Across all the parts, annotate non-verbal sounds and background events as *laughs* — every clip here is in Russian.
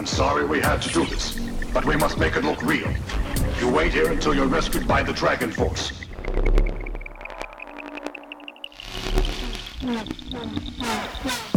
I'm sorry we had to do this, but we must make it look real. You wait here until you're rescued by the Dragon Force. Mm, mm, mm,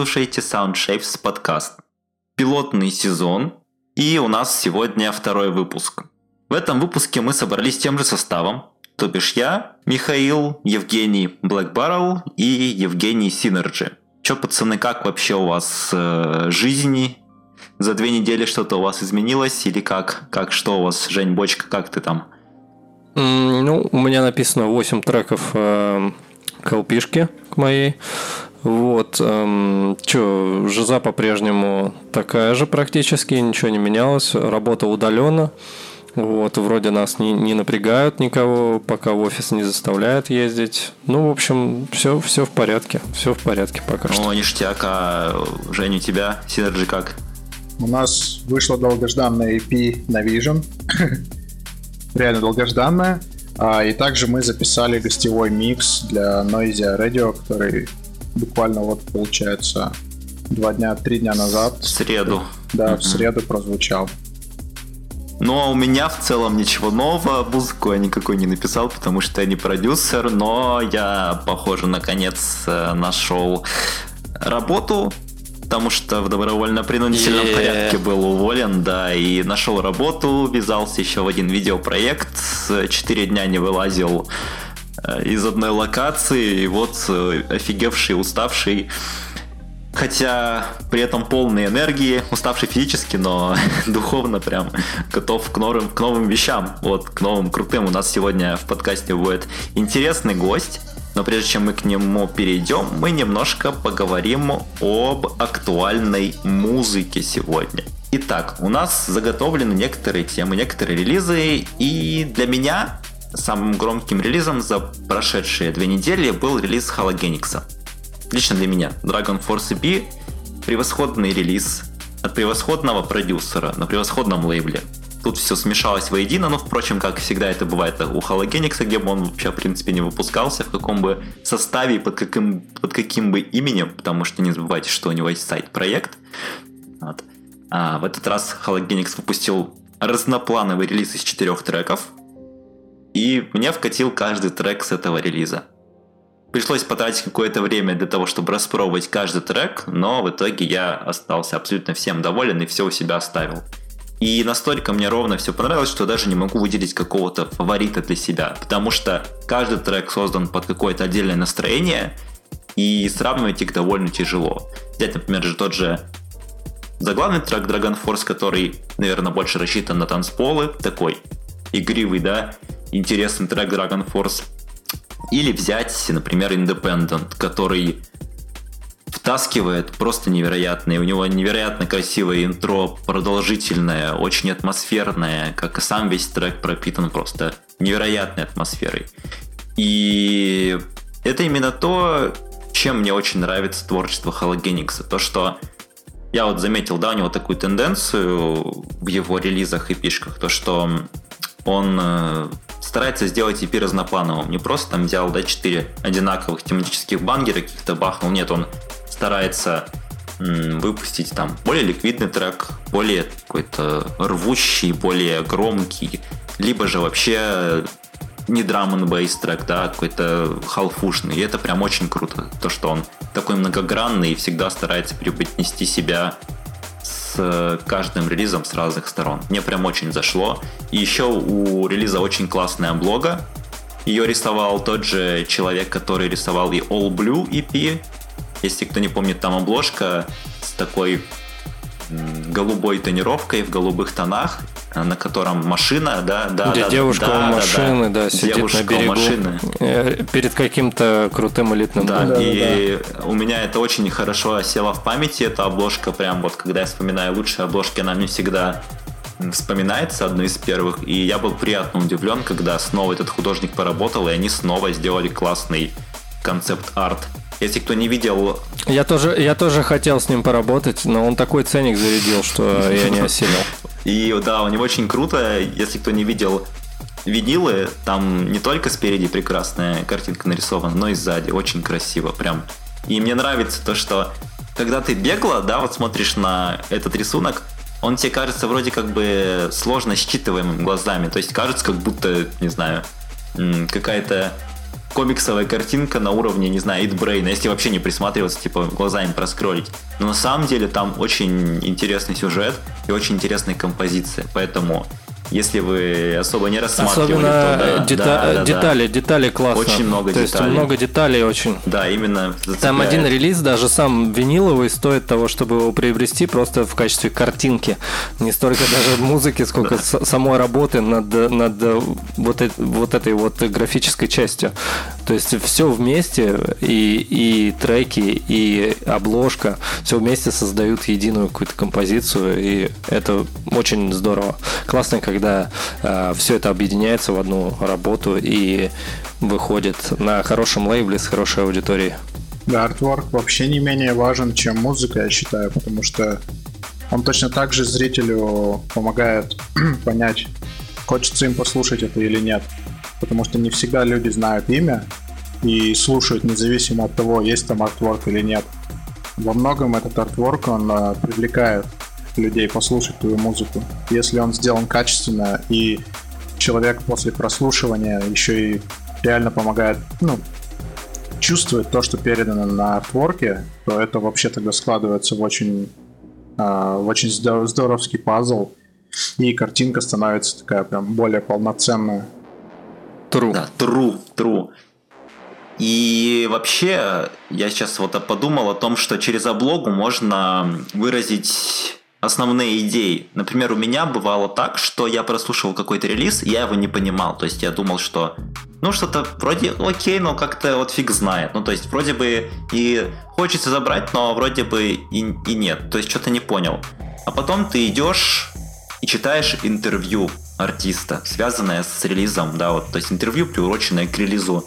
слушаете Soundshapes подкаст. Пилотный сезон, и у нас сегодня второй выпуск. В этом выпуске мы собрались тем же составом, то бишь я, Михаил, Евгений Black Barrel и Евгений Synergy. Чё, пацаны, как вообще у вас э, жизни? За две недели что-то у вас изменилось или как? Как что у вас, Жень Бочка, как ты там? Ну, у меня написано 8 треков э, к LP-шке к моей. Вот. Эм, чё, жиза по-прежнему такая же практически, ничего не менялось. Работа удаленно. Вот, вроде нас не, не напрягают никого, пока в офис не заставляют ездить. Ну, в общем, все, все в порядке. Все в порядке пока что. О, ништяк, а Жень, у тебя? Synergy как? У нас вышла долгожданная EP на Vision. *laughs* Реально долгожданная. А, и также мы записали гостевой микс для Noisia Radio, который буквально вот получается два дня, три дня назад. В среду. Да, в среду прозвучал. Ну, а у меня в целом ничего нового. Музыку я никакой не написал, потому что я не продюсер, но я, похоже, наконец э, нашел работу, потому что в добровольно-принудительном Е. порядке был уволен, да, и нашел работу, ввязался еще в один видеопроект, С- четыре дня не вылазил э, из одной локации, и вот э, офигевший, уставший, Хотя при этом полной энергии, уставший физически, но *laughs* духовно прям готов к новым, к новым вещам, вот, к новым крутым. У нас сегодня в подкасте будет интересный гость, но прежде чем мы к нему перейдем, мы немножко поговорим об актуальной музыке сегодня. Итак, у нас заготовлены некоторые темы, некоторые релизы, и для меня самым громким релизом за прошедшие две недели был релиз Halogenix. Лично для меня Dragon Force EP превосходный релиз от превосходного продюсера на превосходном лейбле. Тут все смешалось воедино, но, впрочем, как всегда это бывает у Halogenix, где бы он вообще, в принципе, не выпускался, в каком бы составе и под каким, под каким бы именем, потому что не забывайте, что у него есть сайт-проект. Вот. А в этот раз Halogenix выпустил разноплановый релиз из четырех треков, и мне вкатил каждый трек с этого релиза. Пришлось потратить какое-то время для того, чтобы распробовать каждый трек, но в итоге я остался абсолютно всем доволен и все у себя оставил. И настолько мне ровно все понравилось, что даже не могу выделить какого-то фаворита для себя, потому что каждый трек создан под какое-то отдельное настроение, и сравнивать их довольно тяжело. Взять, например, же тот же заглавный трек Dragon Force, который, наверное, больше рассчитан на танцполы, такой игривый, да, интересный трек Dragon Force. Или взять, например, Independent, который втаскивает просто невероятно. И у него невероятно красивое интро, продолжительное, очень атмосферное, как и сам весь трек пропитан просто невероятной атмосферой. И это именно то, чем мне очень нравится творчество Halogenix. То, что я вот заметил, да, у него такую тенденцию в его релизах и пишках, то, что он э, старается сделать EP разноплановым. Не просто там взял, да, 4 одинаковых тематических бангера каких-то бахнул. Нет, он старается выпустить там более ликвидный трек, более какой-то рвущий, более громкий, либо же вообще не драм н трек, да, какой-то халфушный. И это прям очень круто, то, что он такой многогранный и всегда старается преподнести себя с каждым релизом с разных сторон. Мне прям очень зашло. И еще у релиза очень классная облога. Ее рисовал тот же человек, который рисовал и All Blue EP, если кто не помнит, там обложка с такой голубой тонировкой в голубых тонах, на котором машина, да, да, Где да, девушка да, у машины, да, да, сидит девушка на берегу машины. Э, перед каким-то крутым элитным да, домом. и у меня это очень хорошо осело в памяти, эта обложка, прям вот, когда я вспоминаю лучшие обложки, она мне всегда вспоминается, одной из первых, и я был приятно удивлен, когда снова этот художник поработал, и они снова сделали классный концепт-арт если кто не видел... Я тоже, я тоже хотел с ним поработать, но он такой ценник зарядил, что я не осилил. И да, у него очень круто. Если кто не видел винилы, там не только спереди прекрасная картинка нарисована, но и сзади. Очень красиво, прям. И мне нравится то, что когда ты бегло, да, вот смотришь на этот рисунок, он тебе кажется вроде как бы сложно считываемым глазами. То есть кажется, как будто, не знаю, какая-то комиксовая картинка на уровне, не знаю, Brain, если вообще не присматриваться, типа глазами проскролить. Но на самом деле там очень интересный сюжет и очень интересная композиция, поэтому если вы особо не рассматривали, Особенно то да, дета- да, да, детали, детали классно. Очень много То деталей. есть много деталей очень. Да, именно. Там зацепляет. один релиз, даже сам виниловый, стоит того, чтобы его приобрести просто в качестве картинки. Не столько даже *laughs* музыки, сколько самой работы над, над вот, вот этой вот графической частью. То есть все вместе, и, и треки, и обложка, все вместе создают единую какую-то композицию, и это очень здорово. Классно, когда все это объединяется в одну работу и выходит на хорошем лейбле с хорошей аудиторией. Да, артворк вообще не менее важен, чем музыка, я считаю, потому что он точно так же зрителю помогает *clears throat* понять, хочется им послушать это или нет. Потому что не всегда люди знают имя и слушают независимо от того, есть там артворк или нет. Во многом этот артворк, он а, привлекает людей послушать твою музыку. Если он сделан качественно и человек после прослушивания еще и реально помогает, ну, чувствует то, что передано на артворке, то это вообще тогда складывается в очень, а, в очень здор- здоровский пазл, и картинка становится такая прям более полноценная. True. Да, true, true. И вообще, я сейчас вот подумал о том, что через облогу можно выразить основные идеи. Например, у меня бывало так, что я прослушивал какой-то релиз, я его не понимал. То есть я думал, что ну что-то вроде окей, но как-то вот фиг знает. Ну то есть вроде бы и хочется забрать, но вроде бы и, и нет. То есть что-то не понял. А потом ты идешь и читаешь интервью артиста, связанное с релизом, да, вот, то есть интервью, приуроченное к релизу.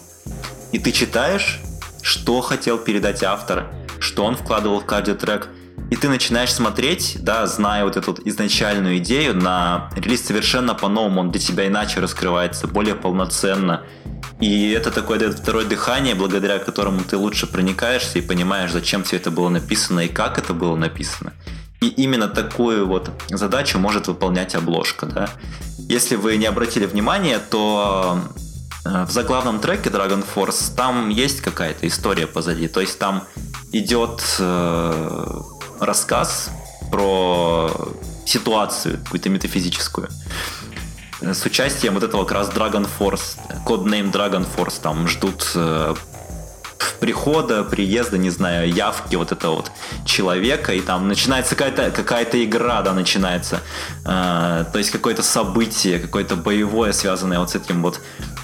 И ты читаешь, что хотел передать автор, что он вкладывал в каждый трек, и ты начинаешь смотреть, да, зная вот эту изначальную идею, на релиз совершенно по-новому, он для тебя иначе раскрывается, более полноценно. И это такое дает второе дыхание, благодаря которому ты лучше проникаешься и понимаешь, зачем все это было написано и как это было написано. И именно такую вот задачу может выполнять обложка. Да? Если вы не обратили внимания, то в заглавном треке Dragon Force там есть какая-то история позади. То есть там идет э, рассказ про ситуацию какую-то метафизическую с участием вот этого как раз Dragon Force, коднейм Dragon Force, там ждут э, прихода, приезда, не знаю, явки вот этого вот человека, и там начинается какая-то какая игра, да, начинается. Э, то есть какое-то событие, какое-то боевое, связанное вот с этим вот,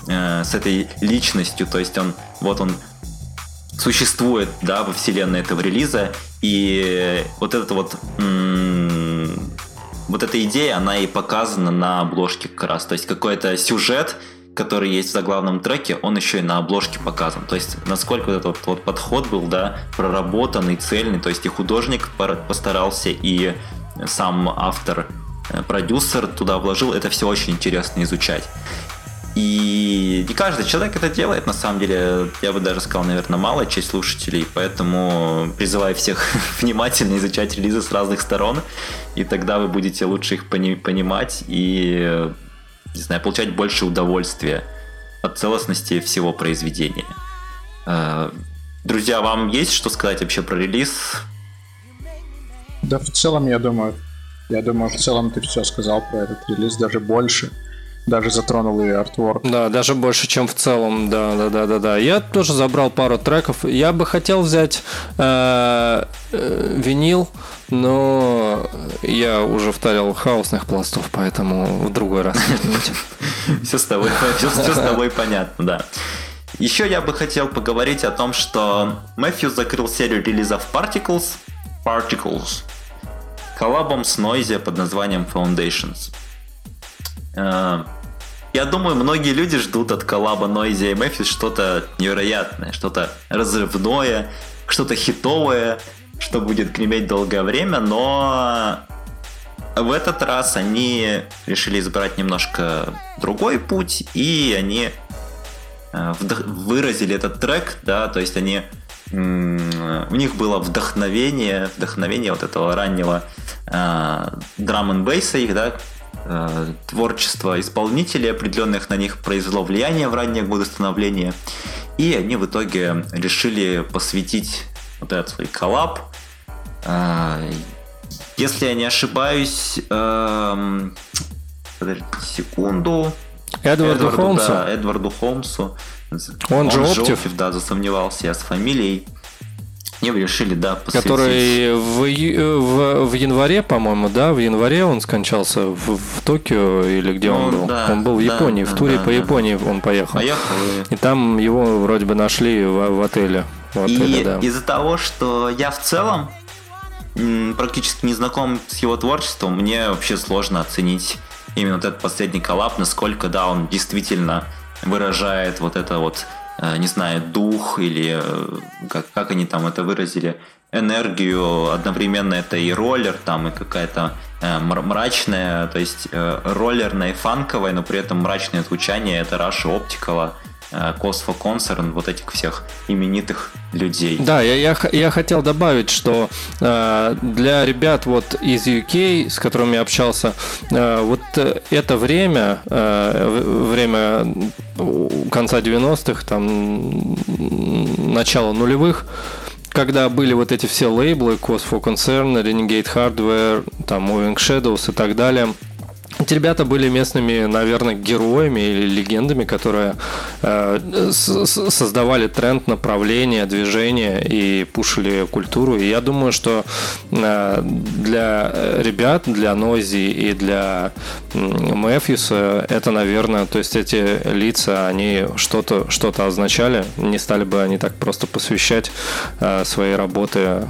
э, с этой личностью. То есть он, вот он существует, да, во вселенной этого релиза, и вот это вот вот эта идея, она и показана на обложке как раз. То есть какой-то сюжет, который есть в заглавном треке, он еще и на обложке показан. То есть насколько этот вот, вот подход был, да, проработанный, цельный. То есть и художник постарался, и сам автор, э, продюсер туда вложил. Это все очень интересно изучать. И не каждый человек это делает, на самом деле, я бы даже сказал, наверное, малая часть слушателей, поэтому призываю всех *laughs* внимательно изучать релизы с разных сторон, и тогда вы будете лучше их пони- понимать и, не знаю, получать больше удовольствия от целостности всего произведения. Э, друзья, вам есть что сказать вообще про релиз? Да, в целом, я думаю, я думаю, в целом ты все сказал про этот релиз, даже больше даже затронул и артворк. Да, даже больше, чем в целом, да, да, да, да, да. Я тоже забрал пару треков. Я бы хотел взять э, э, винил, но я уже втарил хаосных пластов, поэтому в другой раз. *laughs* Все с тобой, все с тобой понятно, да. Еще я бы хотел поговорить о том, что Мэфью закрыл серию релизов Particles, Particles, коллабом с Noise под названием Foundations. Э, я думаю, многие люди ждут от коллаба Noisy и Memphis что-то невероятное, что-то разрывное, что-то хитовое, что будет греметь долгое время, но в этот раз они решили избрать немножко другой путь, и они э, выразили этот трек, да, то есть они у них было вдохновение, вдохновение вот этого раннего э, драм н бейса их, да, э, творчество исполнителей определенных на них произвело влияние в ранние годы становления. И они в итоге решили посвятить вот этот свой коллаб. Э, если я не ошибаюсь, э, подождите секунду. Эдварду, Эдварду Холмсу. Да, Эдварду Холмсу. Он, Он же Оптив. Да, засомневался я с фамилией. Не, вы решили, да, посвятить. Который в, в, в январе, по-моему, да, в январе он скончался в, в Токио или где ну, он был? Да, он был в Японии, да, в туре да, по да. Японии он поехал. Поехал. И... там его вроде бы нашли в, в отеле. В отеле и да. из-за того, что я в целом практически не знаком с его творчеством, мне вообще сложно оценить именно вот этот последний коллап, насколько, да, он действительно выражает вот это вот Э, не знаю, дух или э, как, как они там это выразили, энергию, одновременно это и роллер, там и какая-то э, мрачная, то есть э, роллерная и фанковая, но при этом мрачное звучание, это Russia Optical, Косфо Концерн, вот этих всех именитых людей. Да, я, я, я хотел добавить, что э, для ребят вот из UK, с которыми я общался, э, вот это время, э, время конца 90-х, там, начала нулевых, когда были вот эти все лейблы, Cosfo Concern, Renegade Hardware, там, Moving Shadows и так далее – эти ребята были местными, наверное, героями или легендами, которые э, создавали тренд, направление, движение и пушили культуру. И я думаю, что э, для ребят, для Нози и для Мэфьюса это, наверное, то есть эти лица, они что-то что означали. Не стали бы они так просто посвящать э, свои работы э,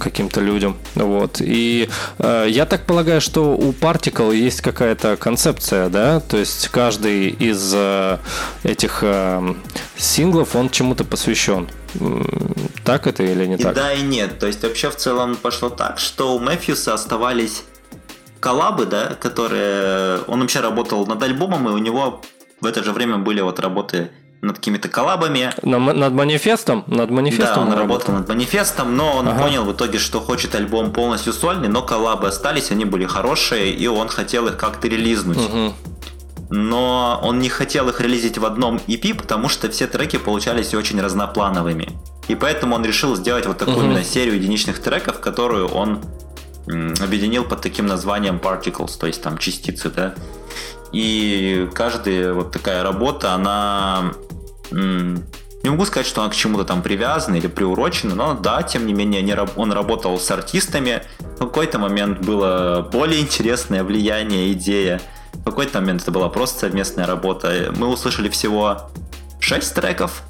каким-то людям. Вот. И э, я так полагаю, что у Particle есть какая-то концепция, да, то есть каждый из э, этих э, синглов, он чему-то посвящен. Так это или не и так? Да и нет. То есть вообще в целом пошло так, что у Мэфьюса оставались коллабы, да, которые... Он вообще работал над альбомом, и у него в это же время были вот работы над какими-то коллабами. На, над манифестом? Над манифестом да, он работал, работал над манифестом, но он ага. понял в итоге, что хочет альбом полностью сольный, но коллабы остались, они были хорошие, и он хотел их как-то релизнуть. Угу. Но он не хотел их релизить в одном EP, потому что все треки получались очень разноплановыми. И поэтому он решил сделать вот такую угу. именно серию единичных треков, которую он объединил под таким названием Particles, то есть там частицы, да. И каждая вот такая работа, она Не могу сказать, что он к чему-то там привязан или приурочен, но да, тем не менее, он работал с артистами. В какой-то момент было более интересное влияние, идея. В какой-то момент это была просто совместная работа. Мы услышали всего 6 треков,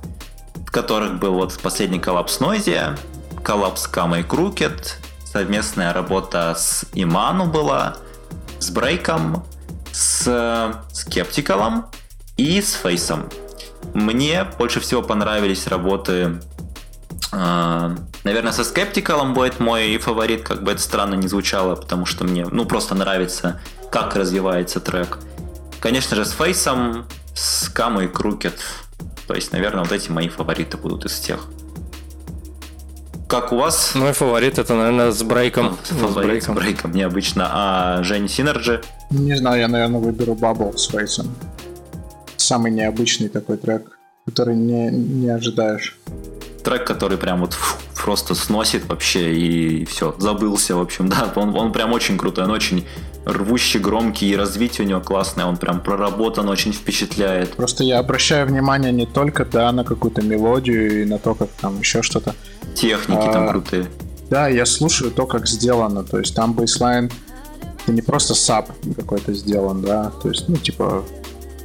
в которых был вот последний коллап с Noisia, коллап с Камой Крукет, совместная работа с Иману была, с Брейком, с Скептикалом и с Фейсом. Мне больше всего понравились работы Uh, наверное, со скептикалом будет мой фаворит, как бы это странно не звучало, потому что мне, ну, просто нравится, как развивается трек. Конечно же, с Фейсом, с Камой и Крукет. То есть, наверное, вот эти мои фавориты будут из всех. Как у вас? Мой фаворит это, наверное, с брейком. Фаворит с брейком. с брейком необычно. А Жень Синерджи? Не знаю, я, наверное, выберу Bubble с Фейсом самый необычный такой трек, который не, не ожидаешь. Трек, который прям вот просто сносит вообще и все, забылся, в общем, *laughs* да, он, он прям очень крутой, он очень рвущий, громкий, и развитие у него классное, он прям проработан, очень впечатляет. Просто я обращаю внимание не только, да, на какую-то мелодию и на то, как там еще что-то. Техники а, там крутые. Да, я слушаю то, как сделано, то есть там бейслайн это не просто сап какой-то сделан, да, то есть, ну, типа,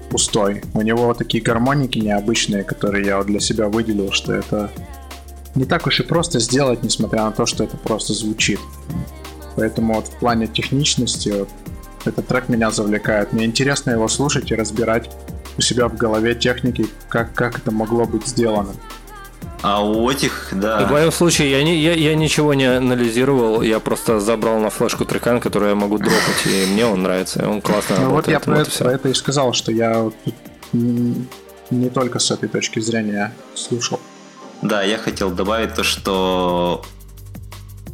пустой. У него такие гармоники необычные, которые я вот для себя выделил, что это не так уж и просто сделать, несмотря на то, что это просто звучит. Поэтому вот в плане техничности вот, этот трек меня завлекает. Мне интересно его слушать и разбирать у себя в голове техники, как, как это могло быть сделано. А у этих, да. В моем случае я, не, я, я ничего не анализировал, я просто забрал на флешку трекан, который я могу дропать, и мне он нравится, он классно ну, работает. Вот я про, вот это, про это и сказал, что я не только с этой точки зрения слушал. Да, я хотел добавить то, что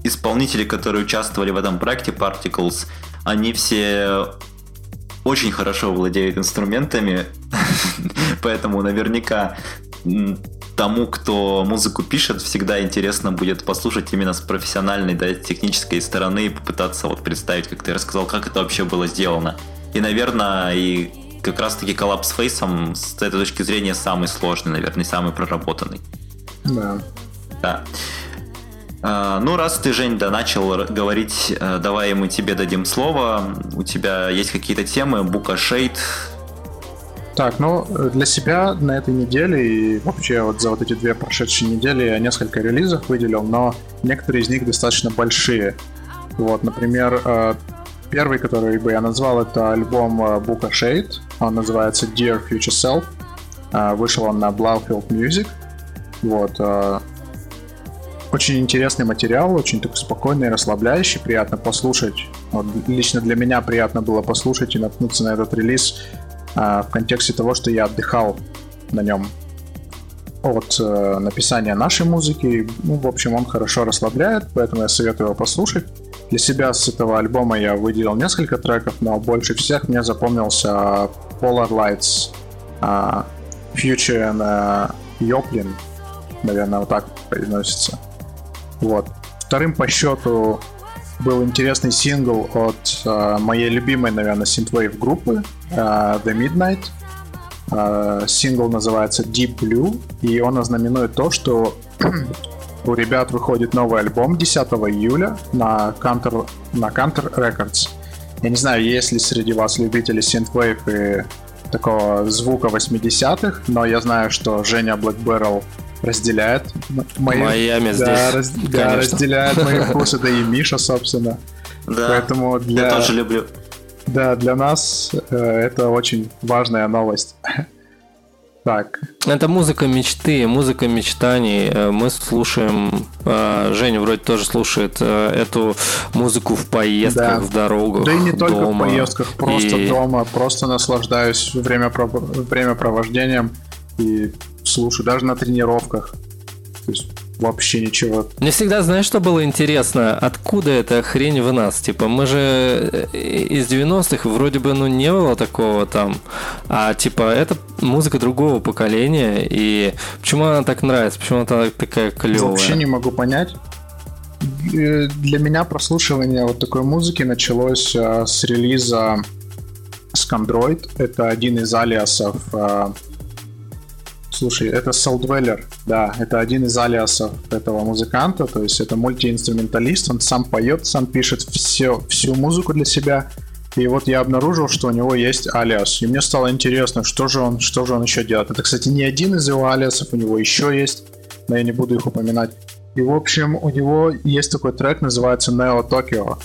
исполнители, которые участвовали в этом проекте Particles, они все очень хорошо владеют инструментами, *laughs* поэтому наверняка тому, кто музыку пишет, всегда интересно будет послушать именно с профессиональной, да, технической стороны и попытаться вот представить, как ты рассказал, как это вообще было сделано. И, наверное, и как раз-таки коллапс с фейсом с этой точки зрения самый сложный, наверное, самый проработанный. Да. Да. А, ну, раз ты, Жень, да, начал говорить, э, давай мы тебе дадим слово. У тебя есть какие-то темы, Бука Шейд, так, ну, для себя на этой неделе и вообще вот за вот эти две прошедшие недели я несколько релизов выделил, но некоторые из них достаточно большие. Вот, например, э, первый, который бы я назвал, это альбом э, of Shade. Он называется Dear Future Self. Вышел он на Blaufield Music. Вот. Очень интересный материал, очень такой спокойный, расслабляющий, приятно послушать. Вот, лично для меня приятно было послушать и наткнуться на этот релиз а, в контексте того, что я отдыхал на нем от э, написания нашей музыки. Ну, в общем, он хорошо расслабляет, поэтому я советую его послушать. Для себя с этого альбома я выделил несколько треков, но больше всех мне запомнился Polar Lights, э, Future and Yoplin, наверное, вот так произносится. Вот. Вторым по счету был интересный сингл от э, моей любимой, наверное, синтвейв группы э, The Midnight. Э, сингл называется Deep Blue, и он ознаменует то, что *clears throat* у ребят выходит новый альбом 10 июля на Counter, на Counter Records. Я не знаю, есть ли среди вас любители синтвейв и такого звука 80-х, но я знаю, что Женя Black Barrel разделяет мои... Майами да, здесь, раз, да, разделяет мои *laughs* вкусы, да и Миша, собственно. Да, Поэтому для... я тоже люблю. Да, для нас э, это очень важная новость. *laughs* Так. Это музыка мечты, музыка мечтаний. Э, мы слушаем, э, Женя вроде тоже слушает э, эту музыку в поездках, да. в дорогах. Да и не только дома. в поездках, просто и... дома, просто наслаждаюсь время, времяпровождением и слушаю, даже на тренировках. То есть вообще ничего. Мне всегда, знаешь, что было интересно? Откуда эта хрень в нас? Типа, мы же э, из 90-х вроде бы, ну, не было такого там. А, типа, это музыка другого поколения. И почему она так нравится? Почему она такая клевая? Вообще не могу понять. Э, для меня прослушивание вот такой музыки началось а, с релиза Scandroid. Это один из алиасов Слушай, это Soul Dweller, да, это один из алиасов этого музыканта, то есть это мультиинструменталист, он сам поет, сам пишет все, всю музыку для себя, и вот я обнаружил, что у него есть алиас, и мне стало интересно, что же он, что же он еще делает. Это, кстати, не один из его алиасов, у него еще есть, но я не буду их упоминать. И, в общем, у него есть такой трек, называется Neo Tokyo.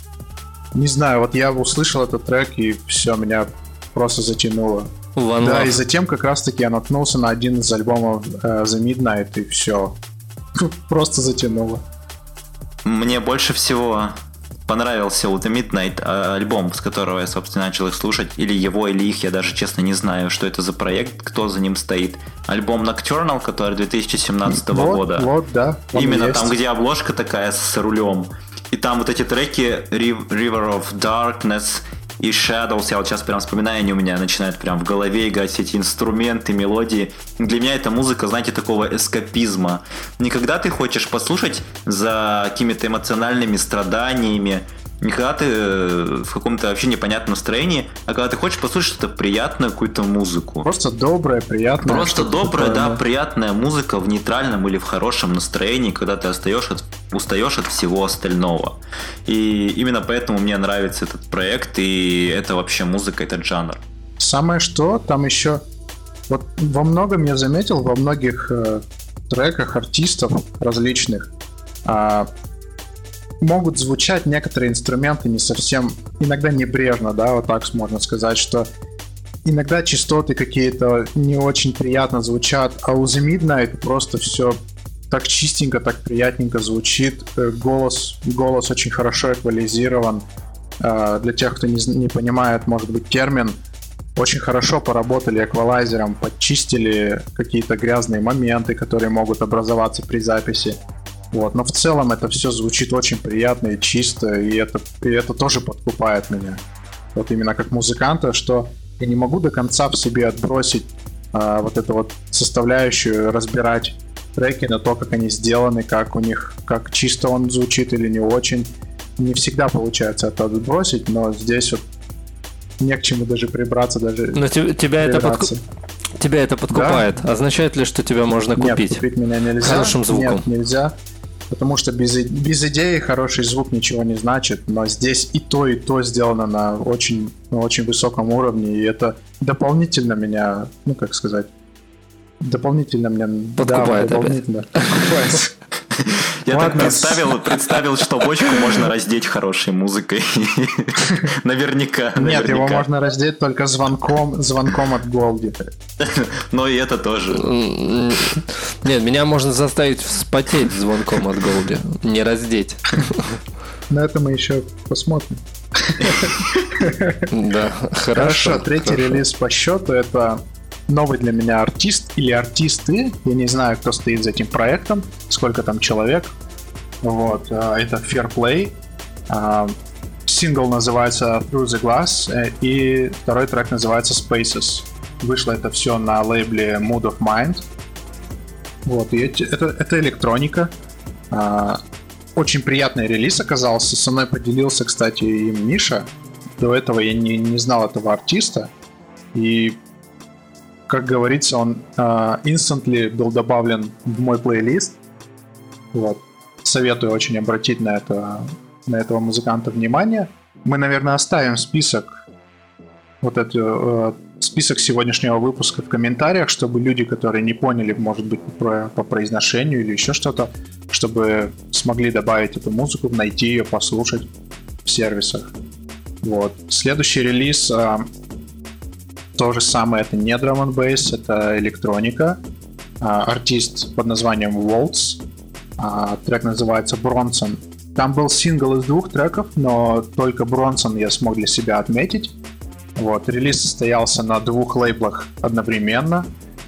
Не знаю, вот я услышал этот трек, и все, меня просто затянуло. One Да, Love. и затем как раз-таки я наткнулся на один из альбомов э, The Midnight, и все. *laughs* Просто затянуло. Мне больше всего понравился у The Midnight а, альбом, с которого я, собственно, начал их слушать. Или его, или их, я даже, честно, не знаю, что это за проект, кто за ним стоит. Альбом Nocturnal, который 2017 вот, года. вот, да. он Именно есть. там, где обложка такая с рулем. И там вот эти треки Riv- River of Darkness и Shadows, я вот сейчас прям вспоминаю, они у меня начинают прям в голове играть все эти инструменты, мелодии. Для меня это музыка, знаете, такого эскапизма. Не когда ты хочешь послушать за какими-то эмоциональными страданиями, не когда ты э, в каком-то вообще непонятном настроении, а когда ты хочешь послушать что-то приятную, какую-то музыку. Просто доброе, приятное. Просто добрая, такое, да, приятная музыка в нейтральном или в хорошем настроении, когда ты остаешь от, устаешь от всего остального. И именно поэтому мне нравится этот проект, и это вообще музыка, этот жанр. Самое что, там еще... Вот во многом я заметил, во многих э, треках артистов различных а, могут звучать некоторые инструменты не совсем, иногда небрежно, да, вот так можно сказать, что иногда частоты какие-то не очень приятно звучат, а у The Midnight просто все так чистенько, так приятненько звучит, Э, голос, голос очень хорошо эквализирован. Э, Для тех, кто не, не понимает, может быть, термин, очень хорошо поработали эквалайзером, подчистили какие-то грязные моменты, которые могут образоваться при записи. Вот. Но в целом это все звучит очень приятно и чисто, и это, и это тоже подкупает меня. Вот именно как музыканта, что я не могу до конца в себе отбросить а, вот эту вот составляющую, разбирать треки на то, как они сделаны, как у них, как чисто он звучит или не очень. Не всегда получается это отбросить, но здесь вот не к чему даже прибраться, даже Но те- тебя это, подку- тебя это подкупает. Означает ли, что тебя можно Нет, купить? купить меня нельзя. Хорошим звуком. Нет, нельзя. Потому что без, без идеи хороший звук ничего не значит. Но здесь и то, и то сделано на очень, на очень высоком уровне. И это дополнительно меня, ну как сказать, дополнительно меня... Подкупает да, дополнительно подкупает. *laughs* Я так представил, представил, что бочку можно раздеть хорошей музыкой. *laughs* Наверняка. Нет, его можно раздеть только звонком, звонком от Голди. Но и это тоже. Нет, меня можно заставить вспотеть звонком от Голди. Не раздеть. На это мы еще посмотрим. Да, хорошо. Хорошо, третий релиз по счету это новый для меня артист или артисты. Я не знаю, кто стоит за этим проектом, сколько там человек. Вот, а, это Fair Play. А, Сингл называется Through the Glass, э, и второй трек называется Spaces. Вышло это все на лейбле Mood of Mind. Вот, и это, это электроника. Очень приятный релиз оказался. Со мной поделился, кстати, им Миша. До этого я не, не знал этого артиста. И, как говорится, он а, instantly был добавлен в мой плейлист. Вот. Советую очень обратить на, это, на этого музыканта внимание. Мы, наверное, оставим список вот это, э, список сегодняшнего выпуска в комментариях, чтобы люди, которые не поняли, может быть, про- по произношению или еще что-то, чтобы смогли добавить эту музыку, найти ее, послушать в сервисах. Вот. Следующий релиз а, то же самое, это не drum and bass, это электроника. А, артист под названием Waltz. А, трек называется Бронсон. Там был сингл из двух треков, но только Бронсон я смог для себя отметить. Вот, релиз состоялся на двух лейблах одновременно.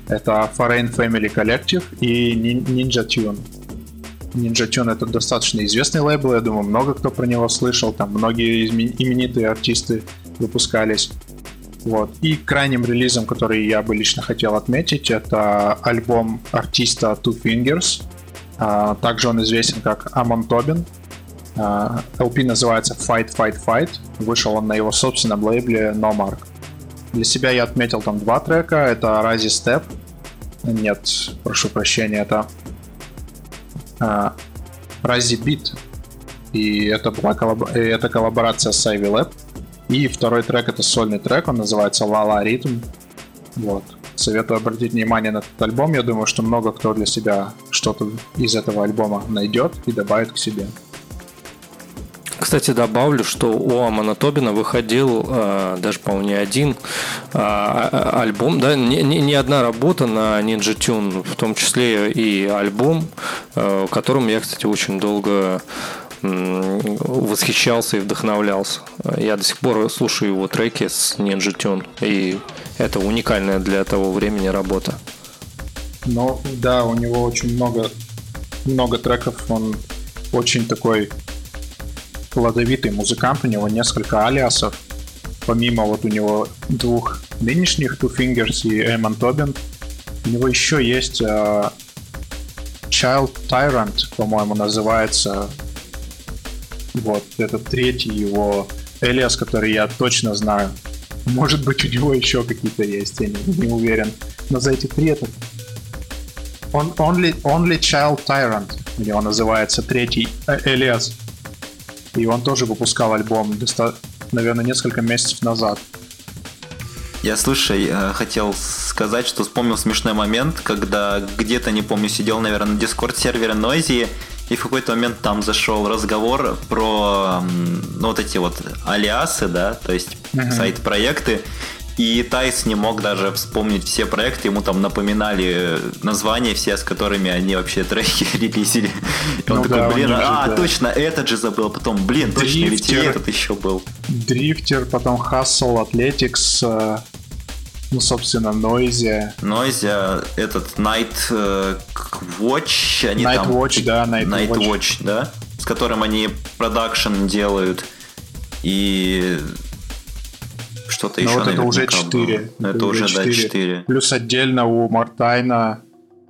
Это Foreign Family Collective и Nin- Ninja Tune. Ninja Tune это достаточно известный лейбл, я думаю, много кто про него слышал, там многие именитые артисты выпускались. Вот. И крайним релизом, который я бы лично хотел отметить, это альбом артиста Two Fingers. А, также он известен как Амон Тобин. LP называется Fight, Fight, Fight. Вышел он на его собственном лейбле No Mark. Для себя я отметил там два трека. Это Rising Step. Нет, прошу прощения, это а, Рази Бит. И это была коллаб... и это коллаборация с Ivy Lab. И второй трек это сольный трек, он называется Лала Ритм. Вот. Советую обратить внимание на этот альбом. Я думаю, что много кто для себя что-то из этого альбома найдет и добавит к себе. Кстати, добавлю, что у Амана Тобина выходил э, даже, по-моему, не один э, альбом, да, не, не, одна работа на Ninja Tune, в том числе и альбом, э, которым я, кстати, очень долго восхищался и вдохновлялся. Я до сих пор слушаю его треки с Ninja Tune, и это уникальная для того времени работа. Ну, да, у него очень много, много треков, он очень такой плодовитый музыкант, у него несколько алиасов. Помимо вот у него двух нынешних Two Fingers и Эммон Тобин, у него еще есть uh, Child Tyrant, по-моему, называется вот, это третий его Элиас, который я точно знаю. Может быть, у него еще какие-то есть, я не, не уверен. Но за эти три это... Он, only, only Child Tyrant у него называется третий Элиас. И он тоже выпускал альбом, наверное, несколько месяцев назад. Я, слушай, э, хотел сказать, что вспомнил смешной момент, когда где-то, не помню, сидел, наверное, на дискорд-сервере Noisy, и в какой-то момент там зашел разговор про ну, вот эти вот алиасы, да, то есть uh-huh. сайт-проекты. И Тайс не мог даже вспомнить все проекты, ему там напоминали названия все, с которыми они вообще треки *laughs* релизили. И он ну, такой, да, блин, а, же, да. точно, этот же забыл. Потом, блин, Дрифтер, точно, ведь и этот еще был. Дрифтер, потом Athletics, э, ну, собственно, Noisy. Noisy, этот Night э, Watch, они Night там... Watch, да, Night, Night Watch. Watch, да, с которым они продакшн делают. И что-то Но еще, вот это уже 4. Это, это уже, 4. да, 4. Плюс отдельно у Мартайна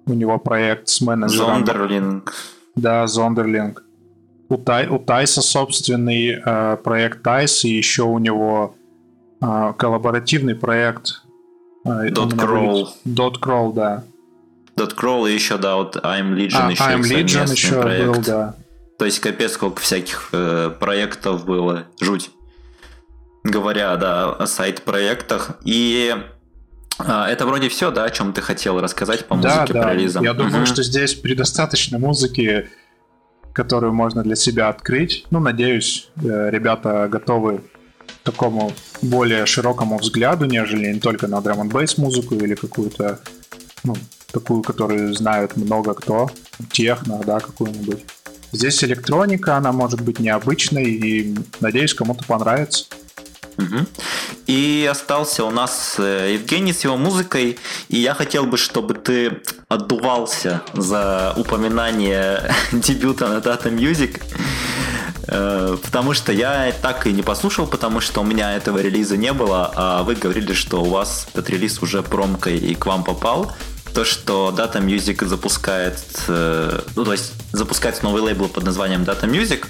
у него проект с менеджером. Зондерлинг. Да, Зондерлинг. У, Тай, у Тайса собственный э, проект Тайс, и еще у него э, коллаборативный проект Dot Crawl. Dot Crawl, да. Dot Crawl и еще, да, вот I'm Legion а, еще I'm Legion еще проект. был, да. То есть капец сколько всяких э, проектов было. Жуть. Говоря, да, о сайт-проектах. И э, это вроде все, да, о чем ты хотел рассказать по музыке, да, да. по релизам. Я думаю, что здесь предостаточно музыки, которую можно для себя открыть. Ну, надеюсь, э, ребята готовы такому более широкому взгляду, нежели не только на драм н музыку или какую-то, ну, такую, которую знают много кто, техно, да, какую-нибудь. Здесь электроника, она может быть необычной, и надеюсь, кому-то понравится. Угу. И остался у нас э, Евгений с его музыкой, и я хотел бы, чтобы ты отдувался за упоминание *laughs* дебюта на Data Music. Э, потому что я так и не послушал, потому что у меня этого релиза не было, а вы говорили, что у вас этот релиз уже промкой и к вам попал. То, что Data Music запускает, э, ну, то есть запускается новый лейбл под названием Data Music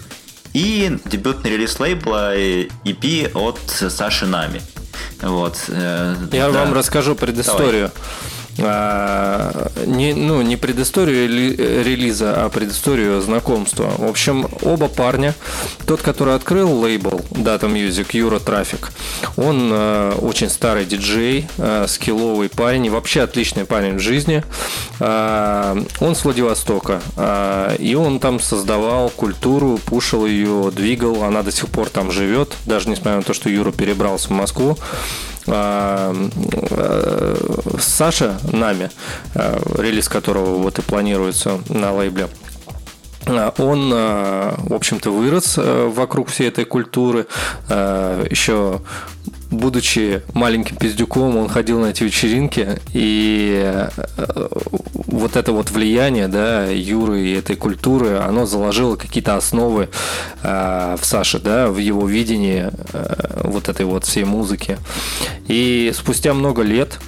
и дебютный релиз лейбла EP от Саши Нами. Вот. Э, я да. вам расскажу предысторию. Давай. А, не, ну, не предысторию релиза, а предысторию знакомства. В общем, оба парня, тот, который открыл лейбл Data Music, Юра Трафик, он э, очень старый диджей, э, скилловый парень, и вообще отличный парень в жизни. Э, он с Владивостока, э, и он там создавал культуру, пушил ее, двигал, она до сих пор там живет, даже несмотря на то, что Юра перебрался в Москву. А, э, Саша Нами, э, релиз которого вот и планируется на лейбле, э, он, в общем-то, вырос вокруг всей этой культуры. Еще будучи маленьким пиздюком, он ходил на эти вечеринки, и э, вот это вот влияние, да, Юры и этой культуры, оно заложило какие-то основы э, в Саше, да, в его видении э, вот этой вот всей музыки. И спустя много лет,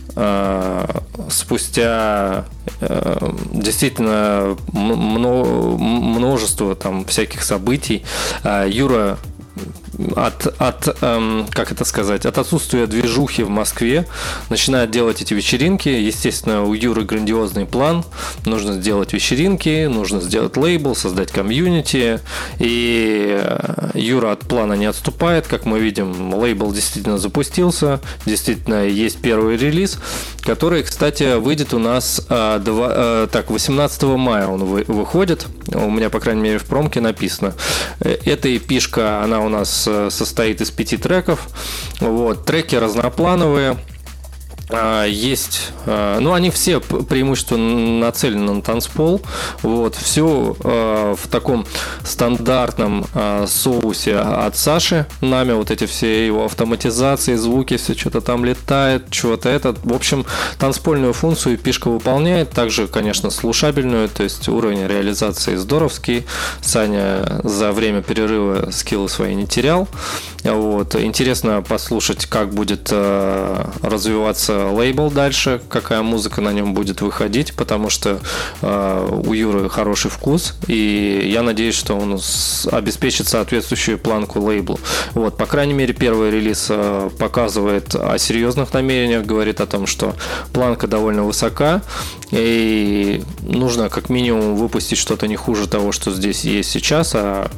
спустя действительно множество там всяких событий, Юра от, от эм, как это сказать, от отсутствия движухи в Москве начинает делать эти вечеринки. Естественно, у Юры грандиозный план. Нужно сделать вечеринки, нужно сделать лейбл, создать комьюнити. И э, Юра от плана не отступает. Как мы видим, лейбл действительно запустился. Действительно, есть первый релиз, который, кстати, выйдет у нас э, 2, э, так, 18 мая он вы, выходит. У меня, по крайней мере, в промке написано. Э, эта эпишка, она у нас состоит из пяти треков. Вот, треки разноплановые. А, есть, а, ну они все преимущественно нацелены на танцпол, вот, все а, в таком стандартном соусе от Саши, нами вот эти все его автоматизации, звуки, все что-то там летает, что-то это, в общем, танцпольную функцию пишка выполняет, также, конечно, слушабельную, то есть уровень реализации здоровский, Саня за время перерыва скиллы свои не терял, вот, интересно послушать, как будет развиваться лейбл дальше, какая музыка на нем будет выходить, потому что э, у Юры хороший вкус, и я надеюсь, что он обеспечит соответствующую планку лейблу. Вот, по крайней мере, первый релиз э, показывает о серьезных намерениях, говорит о том, что планка довольно высока, и нужно как минимум выпустить что-то не хуже того, что здесь есть сейчас, а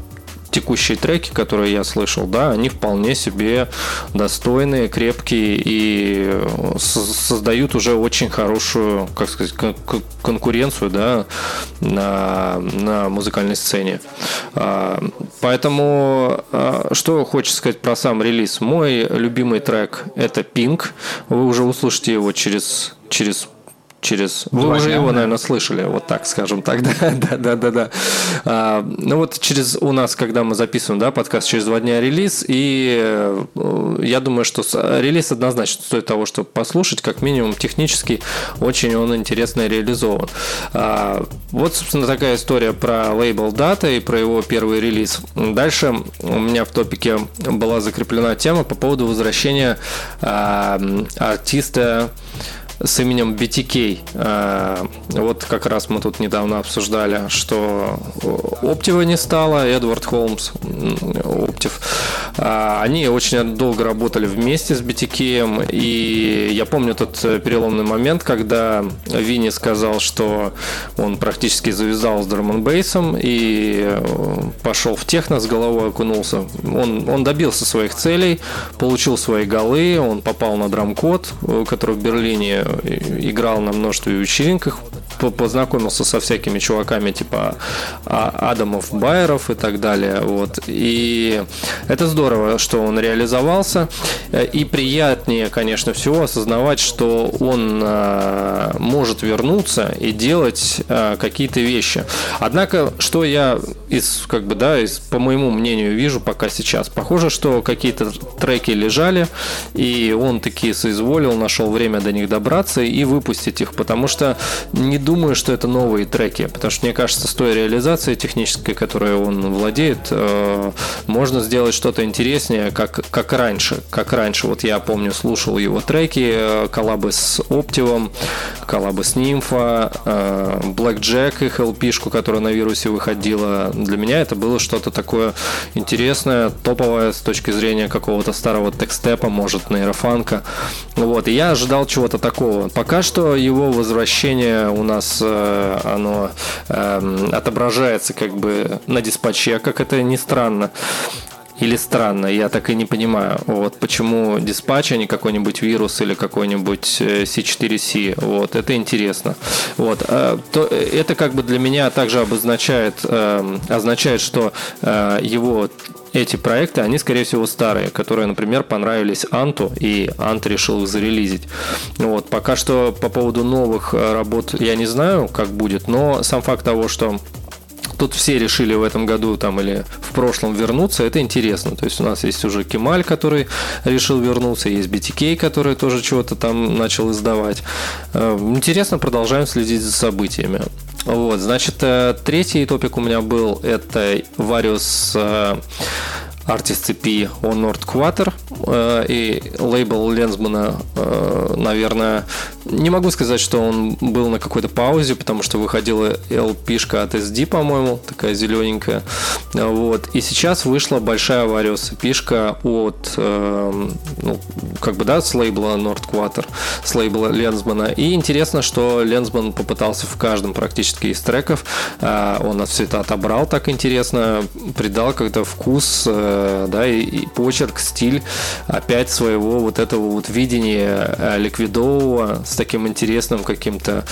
текущие треки, которые я слышал, да, они вполне себе достойные, крепкие и создают уже очень хорошую, как сказать, конкуренцию, да, на, на музыкальной сцене. А, поэтому, а, что хочется сказать про сам релиз. Мой любимый трек это Pink. Вы уже услышите его через через через... Вы Два уже дня, его, да. наверное, слышали, вот так скажем так, *laughs* да, да, да, да, да. А, ну вот через у нас, когда мы записываем, да, подкаст через два дня релиз, и э, я думаю, что релиз однозначно стоит того, чтобы послушать, как минимум технически очень он интересно реализован. А, вот, собственно, такая история про лейбл Data и про его первый релиз. Дальше у меня в топике была закреплена тема по поводу возвращения а, артиста с именем BTK. Э, вот как раз мы тут недавно обсуждали, что Оптива не стало, Эдвард Холмс, Оптив. Э, они очень долго работали вместе с BTK, и я помню тот переломный момент, когда Винни сказал, что он практически завязал с драм бейсом и пошел в техно, с головой окунулся. Он, он добился своих целей, получил свои голы, он попал на драм-код, который в Берлине играл на множестве вечеринках, познакомился со всякими чуваками типа а, Адамов, Байеров и так далее. Вот. И это здорово, что он реализовался. И приятнее, конечно, всего осознавать, что он а, может вернуться и делать а, какие-то вещи. Однако, что я из, как бы, да, из, по моему мнению, вижу пока сейчас, похоже, что какие-то треки лежали, и он таки соизволил, нашел время до них добраться, и выпустить их, потому что не думаю, что это новые треки, потому что мне кажется, с той реализацией технической, которой он владеет, э, можно сделать что-то интереснее, как, как раньше, как раньше. Вот я помню, слушал его треки, э, коллабы с Оптивом, коллабы с Нимфа, э, Black Jack, их LP-шку, которая на вирусе выходила. Для меня это было что-то такое интересное, топовое с точки зрения какого-то старого текстепа, может, нейрофанка. Вот, и я ожидал чего-то такого. Пока что его возвращение у нас э, оно э, отображается как бы на диспатче, как это ни странно. Или странно, я так и не понимаю, вот почему диспатч, а не какой-нибудь вирус или какой-нибудь C4C, э, вот, это интересно. Вот, э, то, это как бы для меня также обозначает, э, означает, что его эти проекты, они, скорее всего, старые, которые, например, понравились Анту, и Ант решил их зарелизить. Вот, пока что по поводу новых работ я не знаю, как будет, но сам факт того, что тут все решили в этом году там или в прошлом вернуться, это интересно. То есть у нас есть уже Кемаль, который решил вернуться, есть BTK, который тоже чего-то там начал издавать. Э, интересно, продолжаем следить за событиями. Вот, значит, э, третий топик у меня был, это Various Artist EP on Nord Quarter э, и лейбл Ленсмана, э, наверное, не могу сказать, что он был на какой-то паузе, потому что выходила LP-шка от SD, по-моему, такая зелененькая. Вот. И сейчас вышла большая Вариус пишка от, э, ну, как бы, да, с лейбла Nord Quarter, с лейбла Ленсмана. И интересно, что Ленсман попытался в каждом практически из треков, он все это отобрал так интересно, придал как-то вкус, да, и, и почерк, стиль опять своего вот этого вот видения э, ликвидового с таким интересным каким-то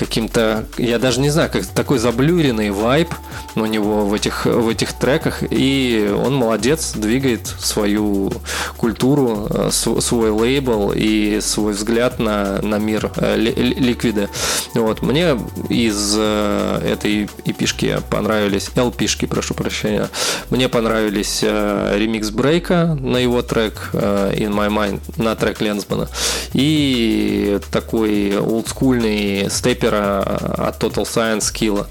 каким-то, я даже не знаю, как такой заблюренный вайб у него в этих, в этих треках, и он молодец, двигает свою культуру, э, свой лейбл и свой взгляд на, на мир э, ликвида. Вот. Мне из э, этой эпишки понравились, LP-шки, прошу прощения, мне понравились ремикс Брейка на его трек In My Mind, на трек Ленсмана, и такой олдскульный степер Вайпера от Total Science Kill.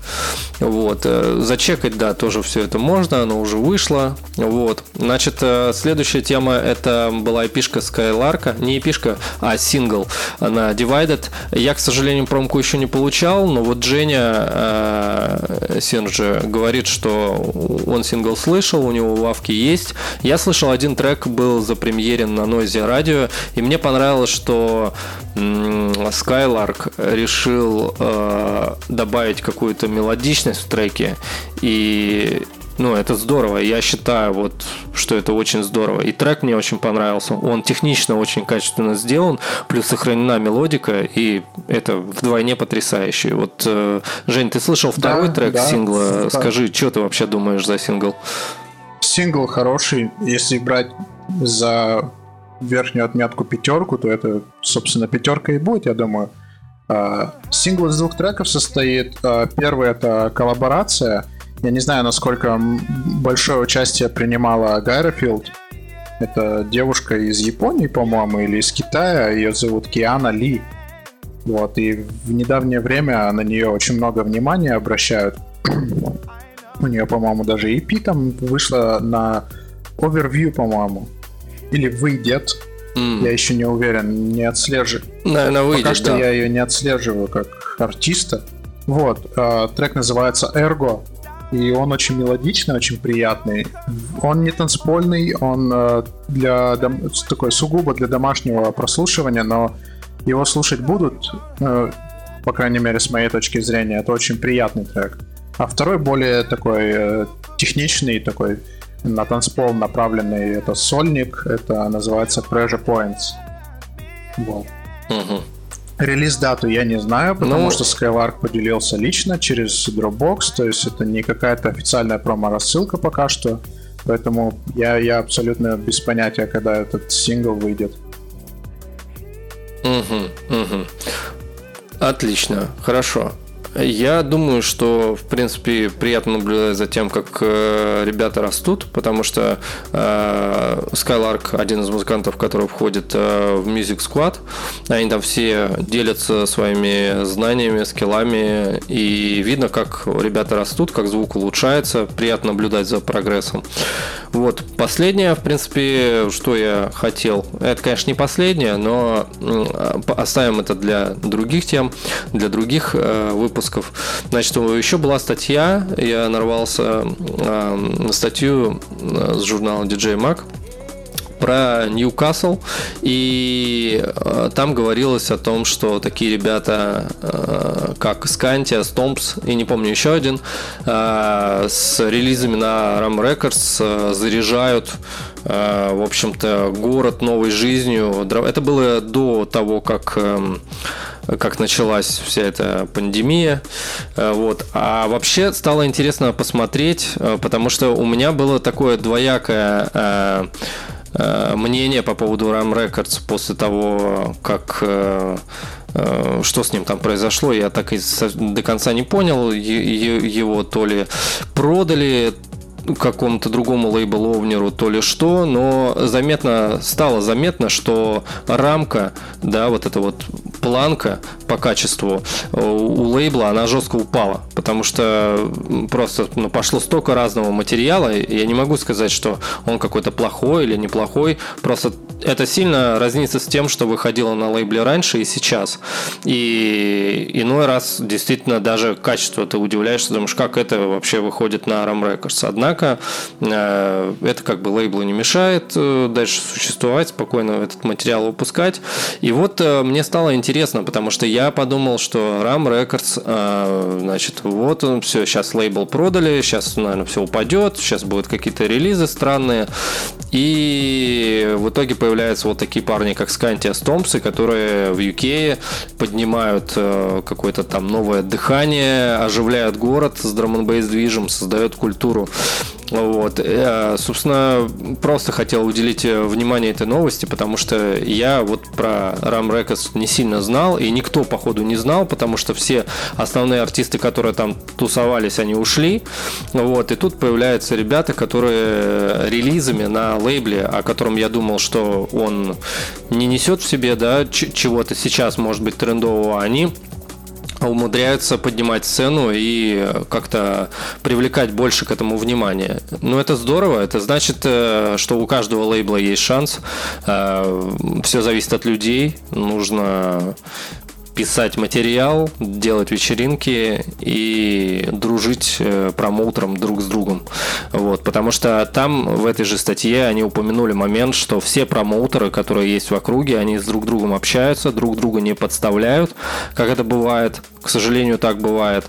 Вот. Э, зачекать, да, тоже все это можно, оно уже вышло. Вот. Значит, э, следующая тема это была эпишка Skylark, не эпишка, а сингл на Divided. Я, к сожалению, промку еще не получал, но вот Женя э, Синджи говорит, что он сингл слышал, у него лавки есть. Я слышал один трек, был за запремьерен на Noise Radio, и мне понравилось, что Skylark решил э, добавить какую-то мелодичность в треке, и ну, это здорово. Я считаю, вот, что это очень здорово. И трек мне очень понравился. Он технично очень качественно сделан, плюс сохранена мелодика, и это вдвойне потрясающе. Вот, э, Жень, ты слышал второй да, трек да, сингла? Да. Скажи, что ты вообще думаешь за сингл? Сингл хороший, если брать за верхнюю отметку пятерку, то это, собственно, пятерка и будет, я думаю. А, сингл из двух треков состоит. А, первый это коллаборация. Я не знаю, насколько большое участие принимала Gyrofield. Это девушка из Японии, по-моему, или из Китая. Ее зовут Киана Ли. Вот, и в недавнее время на нее очень много внимания обращают. У нее, по-моему, даже EP там вышла на Overview, по-моему или выйдет. Mm. Я еще не уверен, не отслеживаю. Наверное, выйдет, Пока что да. я ее не отслеживаю как артиста. Вот, э, трек называется Ergo, и он очень мелодичный, очень приятный. Он не танцпольный, он э, для дом... такой сугубо для домашнего прослушивания, но его слушать будут, э, по крайней мере, с моей точки зрения, это очень приятный трек. А второй более такой э, техничный, такой на танцпол направленный это сольник, это называется Pressure Points. Вот. Угу. Релиз дату я не знаю, потому ну... что Skylark поделился лично через Dropbox, то есть это не какая-то официальная промо-рассылка пока что, поэтому я, я абсолютно без понятия, когда этот сингл выйдет. Угу, угу. Отлично, хорошо. Я думаю, что, в принципе, приятно наблюдать за тем, как э, ребята растут, потому что э, Skylark, один из музыкантов, который входит э, в Music Squad, они там все делятся своими знаниями, скиллами, и видно, как ребята растут, как звук улучшается, приятно наблюдать за прогрессом. Вот, последнее, в принципе, что я хотел, это, конечно, не последнее, но оставим это для других тем, для других выпусков выпусков. Значит, еще была статья, я нарвался э, на статью э, с журнала DJ Mag про Ньюкасл, и э, там говорилось о том, что такие ребята, э, как Скантия, Стомпс и не помню еще один, с релизами на Ram Records заряжают в общем-то, город новой жизнью. Это было до того, как эм, как началась вся эта пандемия. Э, вот. А вообще стало интересно посмотреть, э, потому что у меня было такое двоякое э, мнение по поводу Ram Records после того, как что с ним там произошло, я так и до конца не понял. Его то ли продали, какому-то другому лейбл-овнеру, то ли что, но заметно, стало заметно, что рамка, да, вот эта вот планка по качеству у, у лейбла, она жестко упала, потому что просто ну, пошло столько разного материала, я не могу сказать, что он какой-то плохой или неплохой, просто это сильно разнится с тем, что выходило на лейбле раньше и сейчас. И иной раз действительно даже качество ты удивляешься, думаешь, как это вообще выходит на Ram Records. Однако э, это как бы лейблу не мешает э, дальше существовать, спокойно этот материал выпускать. И вот э, мне стало интересно, потому что я подумал, что Ram Records, значит, вот он, все, сейчас лейбл продали, сейчас, наверное, все упадет, сейчас будут какие-то релизы странные. И в итоге появляются вот такие парни, как Скантия Стомпсы, которые в UK поднимают какое-то там новое дыхание, оживляют город с драм н движем, создают культуру. Вот. Я, собственно, просто хотел уделить внимание этой новости, потому что я вот про Ram Records не сильно знал, и никто, походу, не знал, потому что все основные артисты, которые там тусовались, они ушли. Вот. И тут появляются ребята, которые релизами на лейбле, о котором я думал, что он не несет в себе да, чего-то сейчас, может быть, трендового, они умудряются поднимать цену и как-то привлекать больше к этому внимания. Ну, это здорово. Это значит, э, что у каждого лейбла есть шанс. Э, Все зависит от людей. Нужно писать материал, делать вечеринки и дружить э, промоутером друг с другом. Вот, потому что там в этой же статье они упомянули момент, что все промоутеры, которые есть в округе, они с друг другом общаются, друг друга не подставляют, как это бывает. К сожалению, так бывает.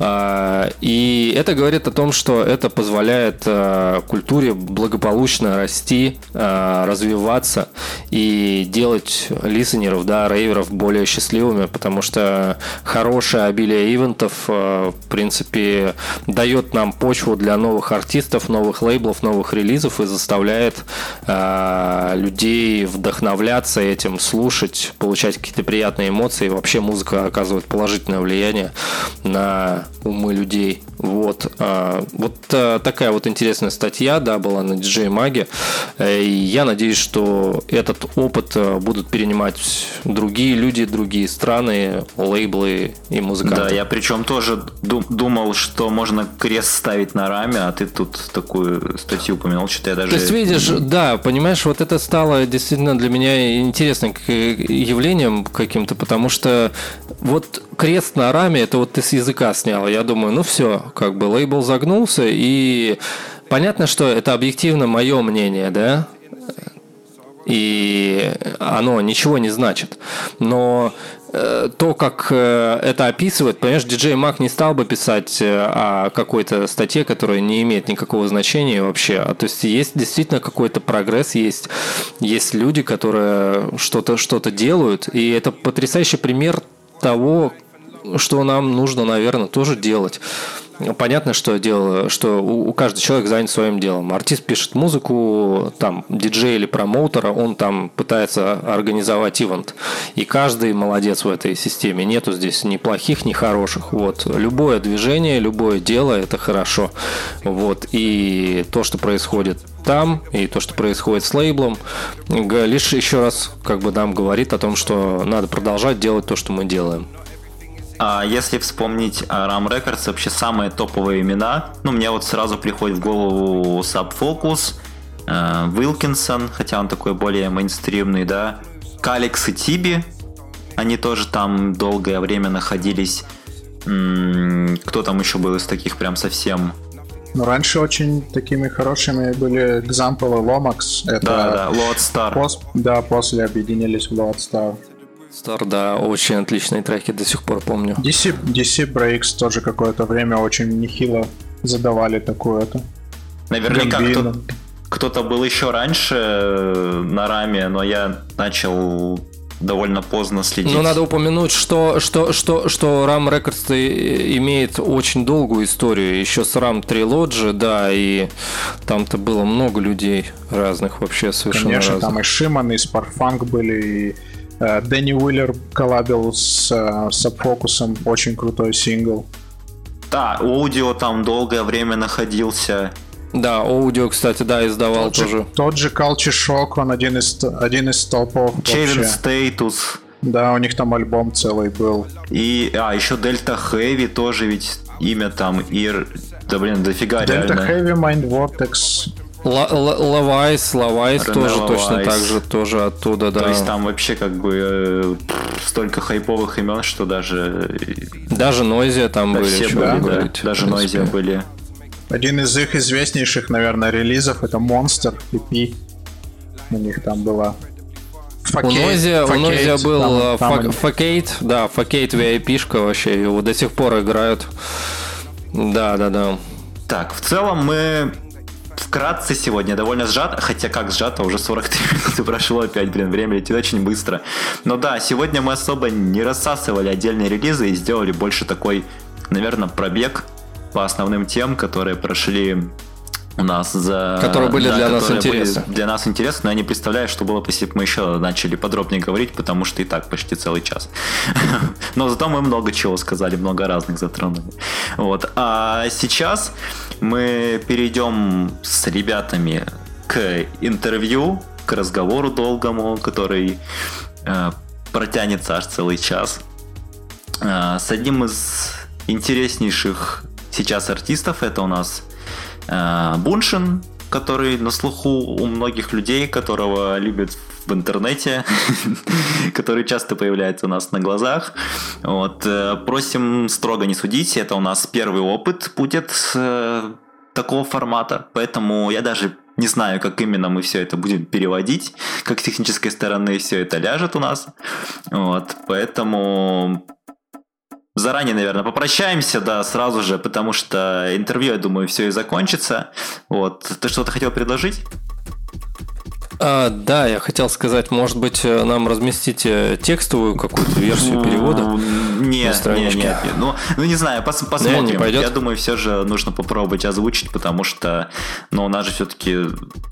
А, и это говорит о том, что это позволяет а, культуре благополучно расти, а, развиваться и делать листенеров, да, рейверов более счастливыми, потому что хорошее обилие ивентов, в принципе, дает нам почву для новых артистов, новых лейблов, новых релизов и заставляет людей вдохновляться этим, слушать, получать какие-то приятные эмоции. Вообще музыка оказывает положительное влияние на умы людей. Вот, а, вот а, такая вот интересная статья, да, была на DJ Маге. Э, и я надеюсь, что этот опыт а, будут перенимать другие люди, другие страны, лейблы и музыканты. Да, я причем тоже думал, что можно крест ставить на раме, а ты тут такую статью упомянул, что я даже... То есть, видишь, да, понимаешь, вот это стало действительно для меня интересным явлением каким-то, потому что вот крест на раме, это вот ты с языка снял. Я думаю, ну все, как бы лейбл загнулся, и понятно, что это объективно мое мнение, да, и оно ничего не значит. Но э, то, как э, это описывает, понимаешь, диджей Мак не стал бы писать э, о какой-то статье, которая не имеет никакого значения вообще. А, то есть есть действительно какой-то прогресс, есть, есть люди, которые что-то что делают, и это потрясающий пример того, что нам нужно, наверное, тоже делать. Понятно, что дело, что у, каждого человека занят своим делом. Артист пишет музыку, там диджей или промоутера, он там пытается организовать ивент. И каждый молодец в этой системе. Нету здесь ни плохих, ни хороших. Вот. Любое движение, любое дело это хорошо. Вот. И то, что происходит там, и то, что происходит с лейблом, лишь еще раз как бы нам говорит о том, что надо продолжать делать то, что мы делаем. А если вспомнить RAM Records, вообще самые топовые имена, ну, мне вот сразу приходит в голову Subfocus, Вилкинсон, э, хотя он такой более мейнстримный, да, Каликс и Тиби, они тоже там долгое время находились. Кто там еще был из таких прям совсем ну, раньше очень такими хорошими были экзамплы Lomax. Это да, да, Lodestar. Пос, да, после объединились в Lodestar. Star, да, очень отличные треки, до сих пор помню. DC, DC Breaks тоже какое-то время очень нехило задавали такое-то. Наверняка кто, кто-то был еще раньше э, на раме, но я начал довольно поздно следить. Ну, надо упомянуть, что, что, что, что RAM Records имеет очень долгую историю. Еще с RAM Trilogy, да, и там-то было много людей разных вообще совершенно Конечно, разных. там и Шиман, и Sparfunk были, и Э, Дэнни Уиллер коллабил с Subfocus, э, очень крутой сингл. Да, аудио там долгое время находился. Да, аудио, кстати, да, издавал тот тоже. Же, тот же Culture Shock, он один из, один из топов Чейвен Стейтус. Да, у них там альбом целый был. И, а, еще Дельта Хэви тоже ведь имя там, Ир... Да блин, дофига Delta реально. Heavy, Mind Vortex. Лавайс, Лавайс тоже точно так же, тоже оттуда, да. То есть там вообще как бы э, столько хайповых имен, что даже э, Даже Нойзия там да, были, все были, да, говорить, даже. Нойзия были. Один из их известнейших, наверное, релизов это Monster EP. У них там была. У Нойзия, у Нойзия был э, там Фак- Факейт, да, Факейт VIP-шка вообще, его до сих пор играют. Да, да, да. Так, в целом мы вкратце сегодня довольно сжато, хотя как сжато, уже 43 *laughs* минуты прошло опять, блин, время летит очень быстро. Но да, сегодня мы особо не рассасывали отдельные релизы и сделали больше такой, наверное, пробег по основным тем, которые прошли у нас за... Которые были для нас которые были интересны. Для нас интересно, но я не представляю, что было бы, если бы мы еще начали подробнее говорить, потому что и так почти целый час. *laughs* Но зато мы много чего сказали, много разных затронули. Вот. А сейчас мы перейдем с ребятами к интервью, к разговору долгому, который э, протянется аж целый час. Э, с одним из интереснейших сейчас артистов это у нас Буншин, который на слуху у многих людей, которого любят в интернете, *laughs* который часто появляется у нас на глазах. Вот, э, просим строго не судить, это у нас первый опыт будет э, такого формата, поэтому я даже не знаю, как именно мы все это будем переводить, как с технической стороны все это ляжет у нас. Вот, поэтому заранее, наверное, попрощаемся, да, сразу же, потому что интервью, я думаю, все и закончится. Вот, ты что-то хотел предложить? А, да, я хотел сказать, может быть, э, нам разместить э, текстовую какую-то версию перевода? Ну, на Нет, нет, страничке. нет, нет. Ну, ну, не знаю, пос- не посмотрим. пойдет? Я думаю, все же нужно попробовать озвучить, потому что, ну, у нас же все-таки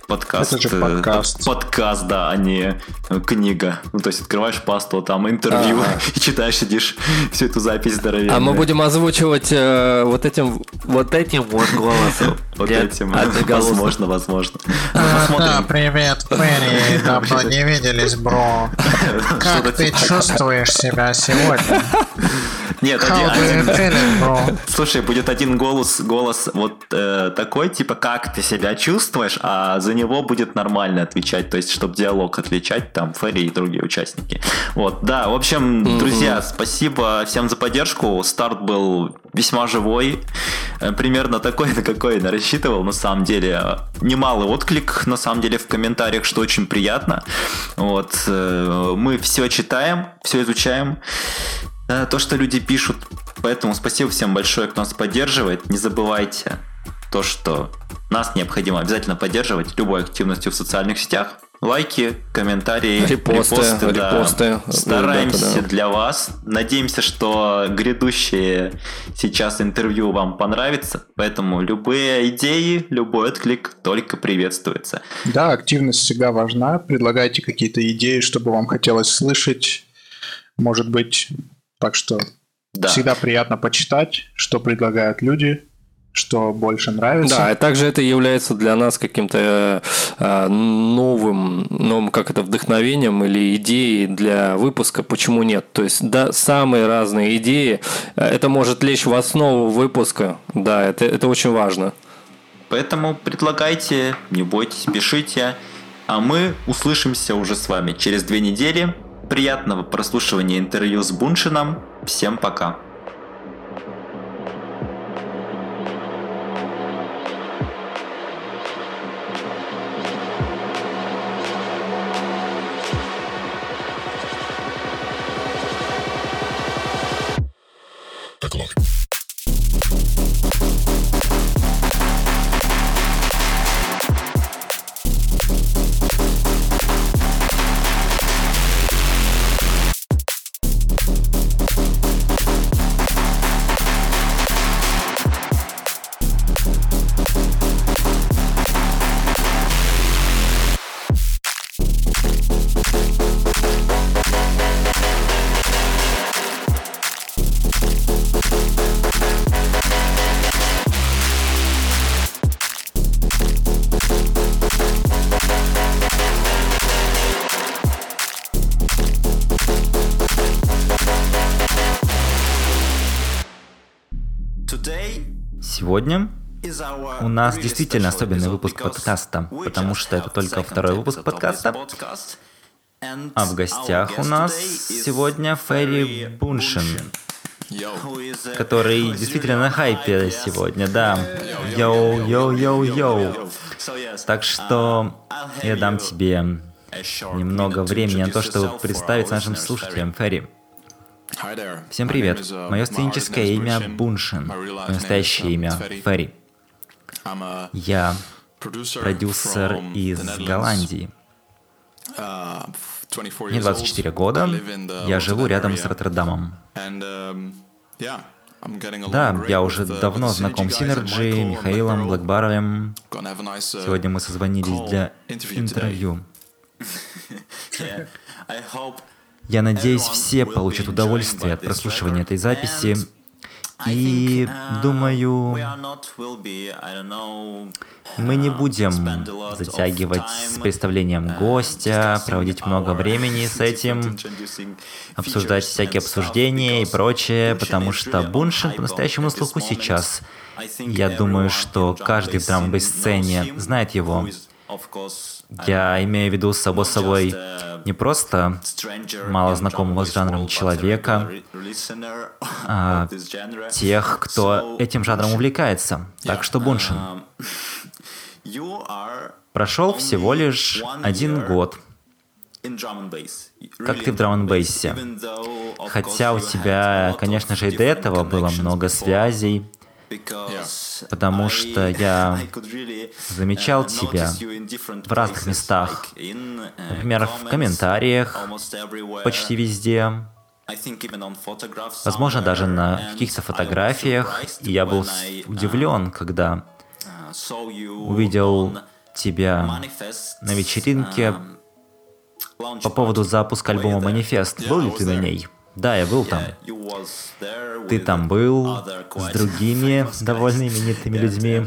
подкаст. Это же э, подкаст. Подкаст, да, а не книга. Ну, то есть открываешь пасту, там интервью Ага. *laughs* и читаешь, сидишь всю эту запись здоровенную. А мы будем озвучивать э, вот этим вот этим вот голосом. *laughs* Вот Нет, этим. Возможно, возможно. Ну, А, посмотрим. да, привет, Перри, давно *laughs* не виделись, бро. *laughs* Как ты типа- чувствуешь себя сегодня? *laughs* Нет, How один? *laughs* Слушай, будет один голос, голос вот э, такой, типа, как ты себя чувствуешь, а за него будет нормально отвечать, то есть, чтобы диалог отвечать, там, Ферри и другие участники. Вот, да, в общем, друзья, спасибо всем за поддержку, старт был весьма живой, Э, примерно такой, *laughs* на какой я рассчитывал, на самом деле. Немалый отклик, на самом деле, в комментариях, что очень приятно. Вот, э, мы все читаем, все изучаем, то, что люди пишут. Поэтому спасибо всем большое, кто нас поддерживает. Не забывайте то, что нас необходимо обязательно поддерживать любой активностью в социальных сетях. Лайки, комментарии, Репосты, да. репосты. Стараемся Ребята, да. для вас. Надеемся, что грядущее сейчас интервью вам понравится. Поэтому любые идеи, любой отклик только приветствуется. Да, активность всегда важна. Предлагайте какие-то идеи, чтобы вам хотелось слышать. Может быть, так что Да. всегда приятно почитать, что предлагают люди, что больше нравится. Да, и также это является для нас каким-то э, новым, новым, как это, вдохновением или идеей для выпуска, почему нет. То есть, да, самые разные идеи, э, это может лечь в основу выпуска, да, это, это очень важно. Поэтому предлагайте, не бойтесь, пишите. А мы услышимся уже с вами через две недели. Приятного прослушивания интервью с Буншином. Всем пока. Сегодня у нас действительно особенный выпуск подкаста, потому что это только второй выпуск подкаста. А в гостях у нас сегодня Ферри Bunshin, который действительно на хайпе сегодня, да. Йоу-йоу-йоу-йоу. Так что я дам тебе немного времени на то, чтобы представиться нашим слушателям. Ферри, Всем привет. Мое сценическое имя Bunshin. Мое настоящее имя Ферри. Я продюсер из Голландии. Мне 24 года. Я живу рядом с Роттердамом. Да, я уже давно знаком с Synergy, Михаилом, Black Barrel ом. Сегодня мы созвонились для интервью. *laughs* Я надеюсь, все получат удовольствие от прослушивания этой записи. И думаю, мы не будем затягивать с представлением гостя, проводить много времени с этим, обсуждать всякие обсуждения и прочее, потому что Буншин по-настоящему на слуху сейчас. Я думаю, что каждый в драм сцене знает его. Я имею в виду само собой не просто мало знакомого с жанром человека, а тех, кто этим жанром увлекается. Так что, Буншин, *laughs* прошел всего лишь один год. Как ты в драм бейсе Хотя у тебя, конечно же, и до этого было много связей, потому что я *laughs* замечал тебя в разных местах, например, в комментариях, почти везде, возможно, даже на каких-то фотографиях, и я был удивлен, когда увидел тебя на вечеринке по поводу запуска альбома «Манифест». Был ли ты на ней? Да, я был там. Ты там был с другими довольно именитыми людьми.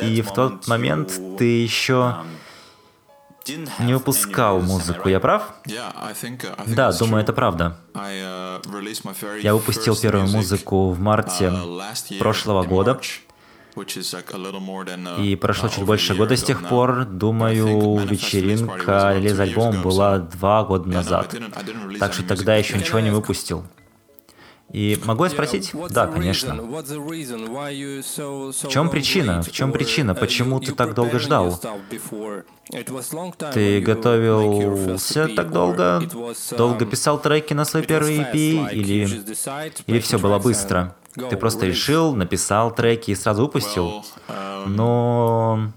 И в тот момент ты еще не выпускал музыку, я прав? Да, думаю, это правда. Я выпустил первую музыку в марте прошлого года. И прошло чуть больше года с тех пор. Думаю, вечеринка или альбом была два года назад. Так что тогда еще ничего не выпустил. И могу я спросить? Да, конечно. В чем причина? В чем причина? Почему ты так долго ждал? Ты готовился так долго? Долго писал треки на свой первый EP? Или, или все было быстро? Ты просто решил, написал треки и сразу выпустил? Но...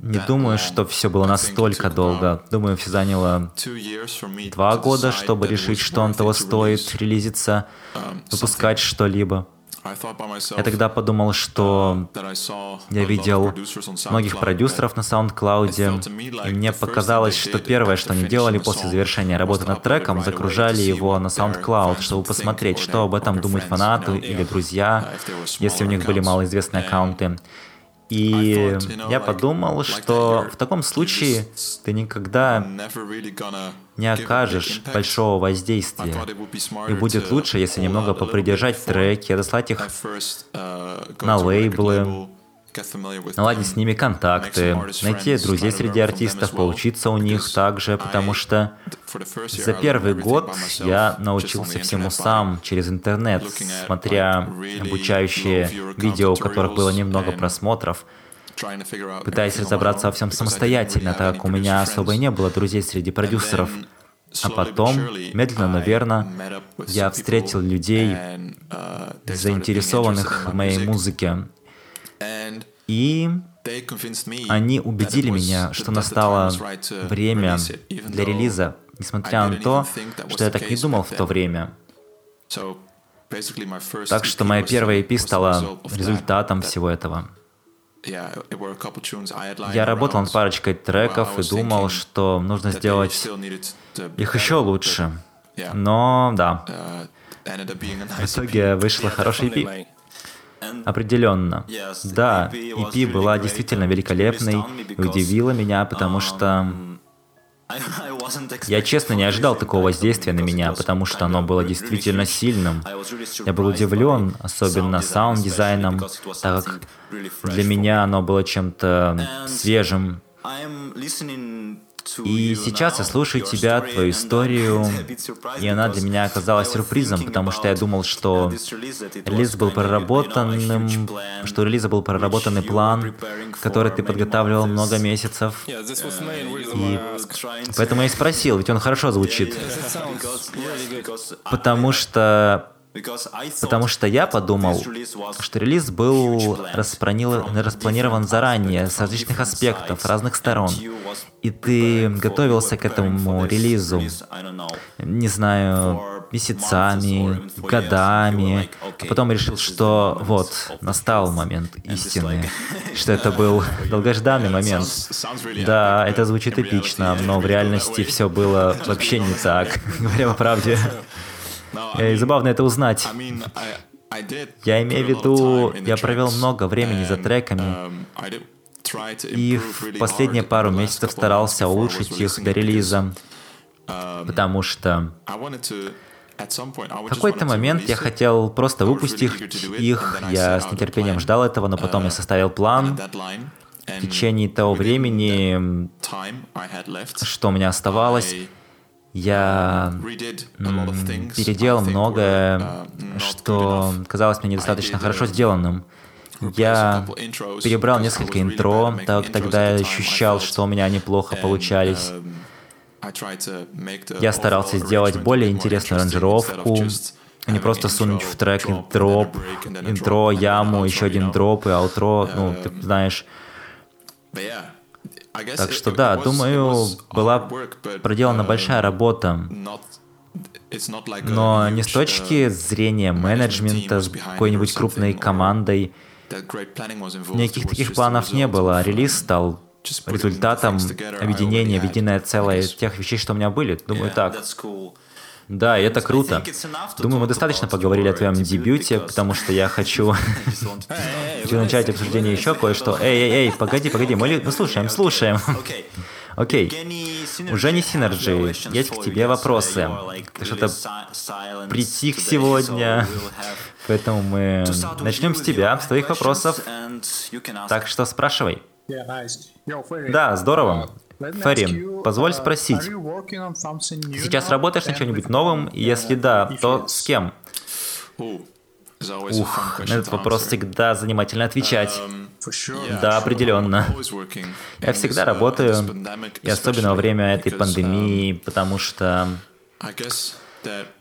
Не думаю, что все было настолько долго. Думаю, все заняло два года, чтобы решить, что он того стоит, релизиться, выпускать что-либо. Я тогда подумал, что я видел многих продюсеров на SoundCloud, и мне показалось, что первое, что они делали после завершения работы над треком, загружали его на SoundCloud, чтобы посмотреть, что об этом думают фанаты или друзья, если у них были малоизвестные аккаунты. И я подумал, что в таком случае ты никогда не окажешь большого воздействия. И будет лучше, если немного попридержать треки, отослать их на лейблы, наладить с ними контакты, найти друзей среди артистов, поучиться у них также, потому что за первый год я научился всему сам через интернет, смотря обучающие видео, у которых было немного просмотров, пытаясь разобраться во всем самостоятельно, так как у меня особо и не было друзей среди продюсеров. А потом, медленно, но верно, я встретил людей, заинтересованных в моей музыке, и они убедили меня, что настало время для релиза, несмотря на то, что я так не думал в то время. Так что моя первая EP стала результатом всего этого. Я работал над парочкой треков и думал, что нужно сделать их еще лучше. Но да, в итоге вышла хорошая EP. Определенно. Да, EP была действительно великолепной и удивила меня, потому что Я честно не ожидал такого воздействия на меня, потому что оно было действительно сильным. Я был удивлен, особенно саунд-дизайном, так как для меня оно было чем-то свежим. И сейчас я слушаю тебя, твою историю, и она для меня оказалась сюрпризом, потому что я думал, что релиз был проработанным, что релиза был проработанный план, который ты подготавливал много месяцев. И поэтому я и спросил, ведь он хорошо звучит. Потому что Потому что я подумал, что релиз был распланирован заранее, с различных аспектов, разных сторон. И ты готовился к этому релизу, не знаю, месяцами, годами, а потом решил, что вот, настал момент истины, *laughs* что это был *laughs* долгожданный момент. Да, это звучит эпично, но в реальности все было *laughs* вообще не так, говоря по правде. И забавно это узнать. Я имею в виду, я провел много времени за треками, и в последние пару месяцев старался улучшить их до релиза, потому что в какой-то момент я хотел просто выпустить их, я с нетерпением ждал этого, но потом я составил план, в течение того времени, что у меня оставалось, я переделал многое, что казалось мне недостаточно хорошо сделанным. Я перебрал несколько интро, так тогда я ощущал, что у меня неплохо получались. Я старался сделать более интересную аранжировку, а не просто сунуть в трек дроп, интро, яму, еще один дроп и аутро, ну, ты знаешь. Так что да, думаю, была проделана большая работа. Но не с точки зрения менеджмента с какой-нибудь крупной командой. Никаких таких планов не было. Релиз стал результатом объединения в единое целое тех вещей, что у меня были. Думаю, так. Да, и это круто. Думаю, мы достаточно поговорили о твоем дебюте, потому что я хочу, *laughs* *laughs* хочу начать обсуждение еще кое-что. Эй, эй, эй, погоди, погоди, мы, мы слушаем, слушаем. Окей. Окей. У Жени Синерджи есть к тебе вопросы. Ты что-то притих сегодня, *laughs* поэтому мы начнем с тебя, с твоих вопросов. Так что спрашивай. Да, здорово. Фарим, позволь спросить, ты сейчас работаешь над чем-нибудь новым? И если да, то с кем? Ух, на этот вопрос всегда занимательно отвечать. Да, определенно. Я всегда работаю, и особенно во время этой пандемии, потому что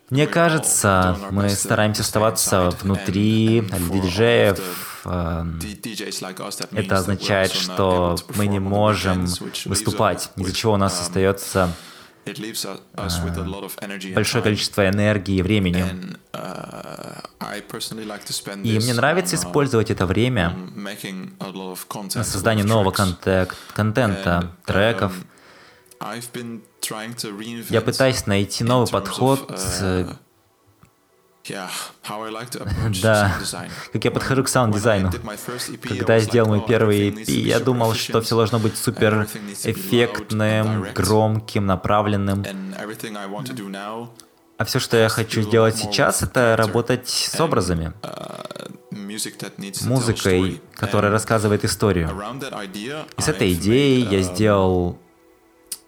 мне кажется, мы стараемся оставаться внутри диджеев. Эм, это означает, что мы не можем выступать, из-за чего у нас остается э, большое количество энергии и времени. И мне нравится использовать это время на создание нового контента, треков, я пытаюсь найти новый подход uh, да, как я подхожу к саунд-дизайну. E Когда я сделал мой первый EP, я думал, что все должно быть супер эффектным, громким, направленным. А все, что я хочу сделать сейчас, это работать с образами, uh, музыкой, которая рассказывает историю. И с этой идеей я сделал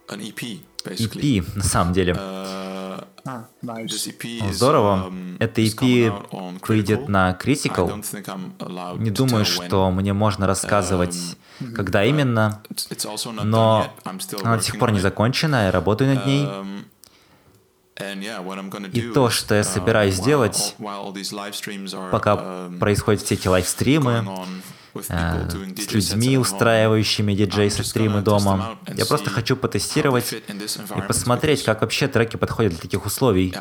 EP, на самом деле. Uh, ah, e Здорово. Um, Это EP выйдет на Critical. Не думаю, что мне можно рассказывать, um, когда именно, но она до сих пор не закончена, я работаю над ней. Um, И то, что я uh, собираюсь сделать, пока происходят все эти лайвстримы, Э, с людьми, устраивающими диджей-стримы дома. Я просто хочу потестировать и посмотреть, как вообще треки подходят для таких условий.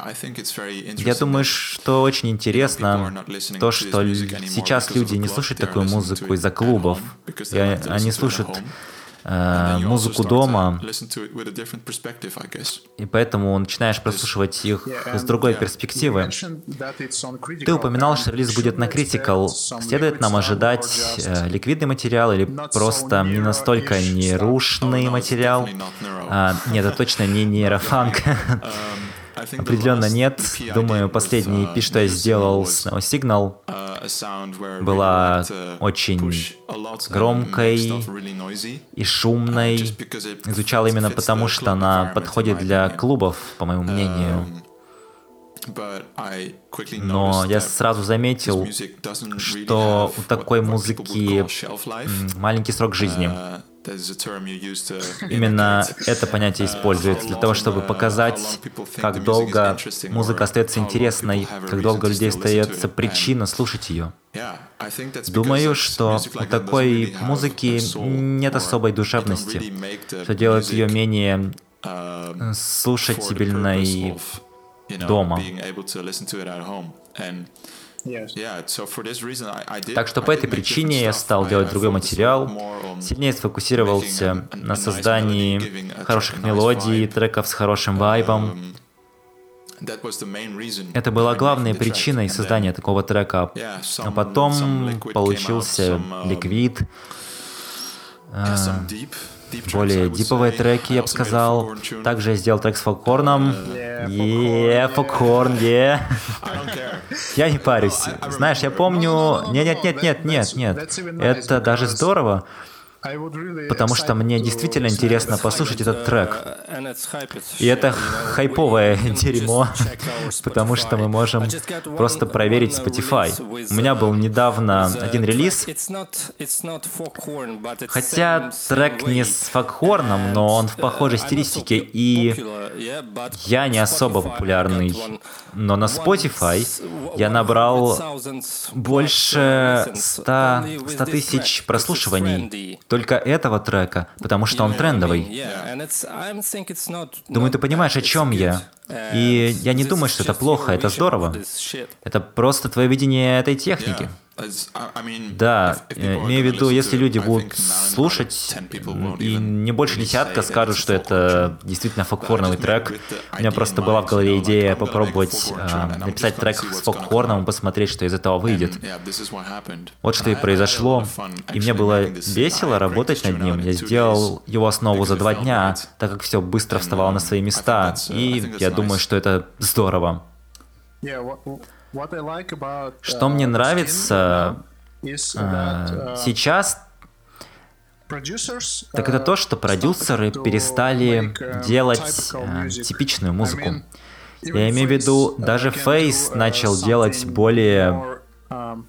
Я думаю, что очень интересно то, что сейчас люди не слушают такую музыку из-за клубов. И они слушают музыку дома, и поэтому начинаешь прослушивать их с другой перспективы. Ты упоминал, что релиз будет на Critical. Следует нам ожидать э, ликвидный материал или просто не настолько нерушный материал? А, нет, это точно не *laughs* нейрофанк. *laughs* Определенно нет. Думаю, последний EP, что я сделал с Signal, была очень громкой и шумной. Звучала именно потому, что она подходит для клубов, по моему мнению. Но я сразу заметил, что у такой музыки маленький срок жизни. *laughs* Именно это понятие используется для того, чтобы показать, как долго музыка остается интересной, как долго людей остается причина слушать ее. Думаю, что у такой музыки нет особой душевности, что делает ее менее слушательной дома. Так что по этой причине я стал делать другой материал, сильнее сфокусировался на создании хороших мелодий, треков с хорошим вайбом. Это была главной причиной создания такого трека. А потом получился ликвид, более диповые треки, я бы сказал. Также я сделал трек с фолкорном. Yeah, фолкорн, yeah. Я не парюсь. Знаешь, я помню... Нет, нет, нет, нет, нет, нет. Это даже здорово. Потому что мне действительно интересно послушать этот трек. И это хайповое дерьмо, *laughs* потому что мы можем просто проверить Spotify. У меня был недавно один релиз, хотя трек не с факхорном, но он в похожей стилистике, и я не особо популярный. Но на Spotify я набрал больше 100, 100 тысяч прослушиваний только этого трека, потому что он трендовый. Думаю, ты понимаешь, о чем я. И я не думаю, что это плохо, это здорово. Это просто твое видение этой техники. Да, э, имею в виду, если люди будут слушать, и не больше десятка скажут, что это действительно фокхорновый трек. У меня просто была в голове идея попробовать э, написать трек с фокхорном и посмотреть, что из этого выйдет. Вот что и произошло. И мне было весело работать над ним. Я сделал его основу за два дня, так как все быстро вставало на свои места. И я думаю, что это здорово. Что мне нравится э, сейчас, так это то, что продюсеры перестали делать э, типичную музыку. Я имею в виду, даже Фейс начал делать более эм,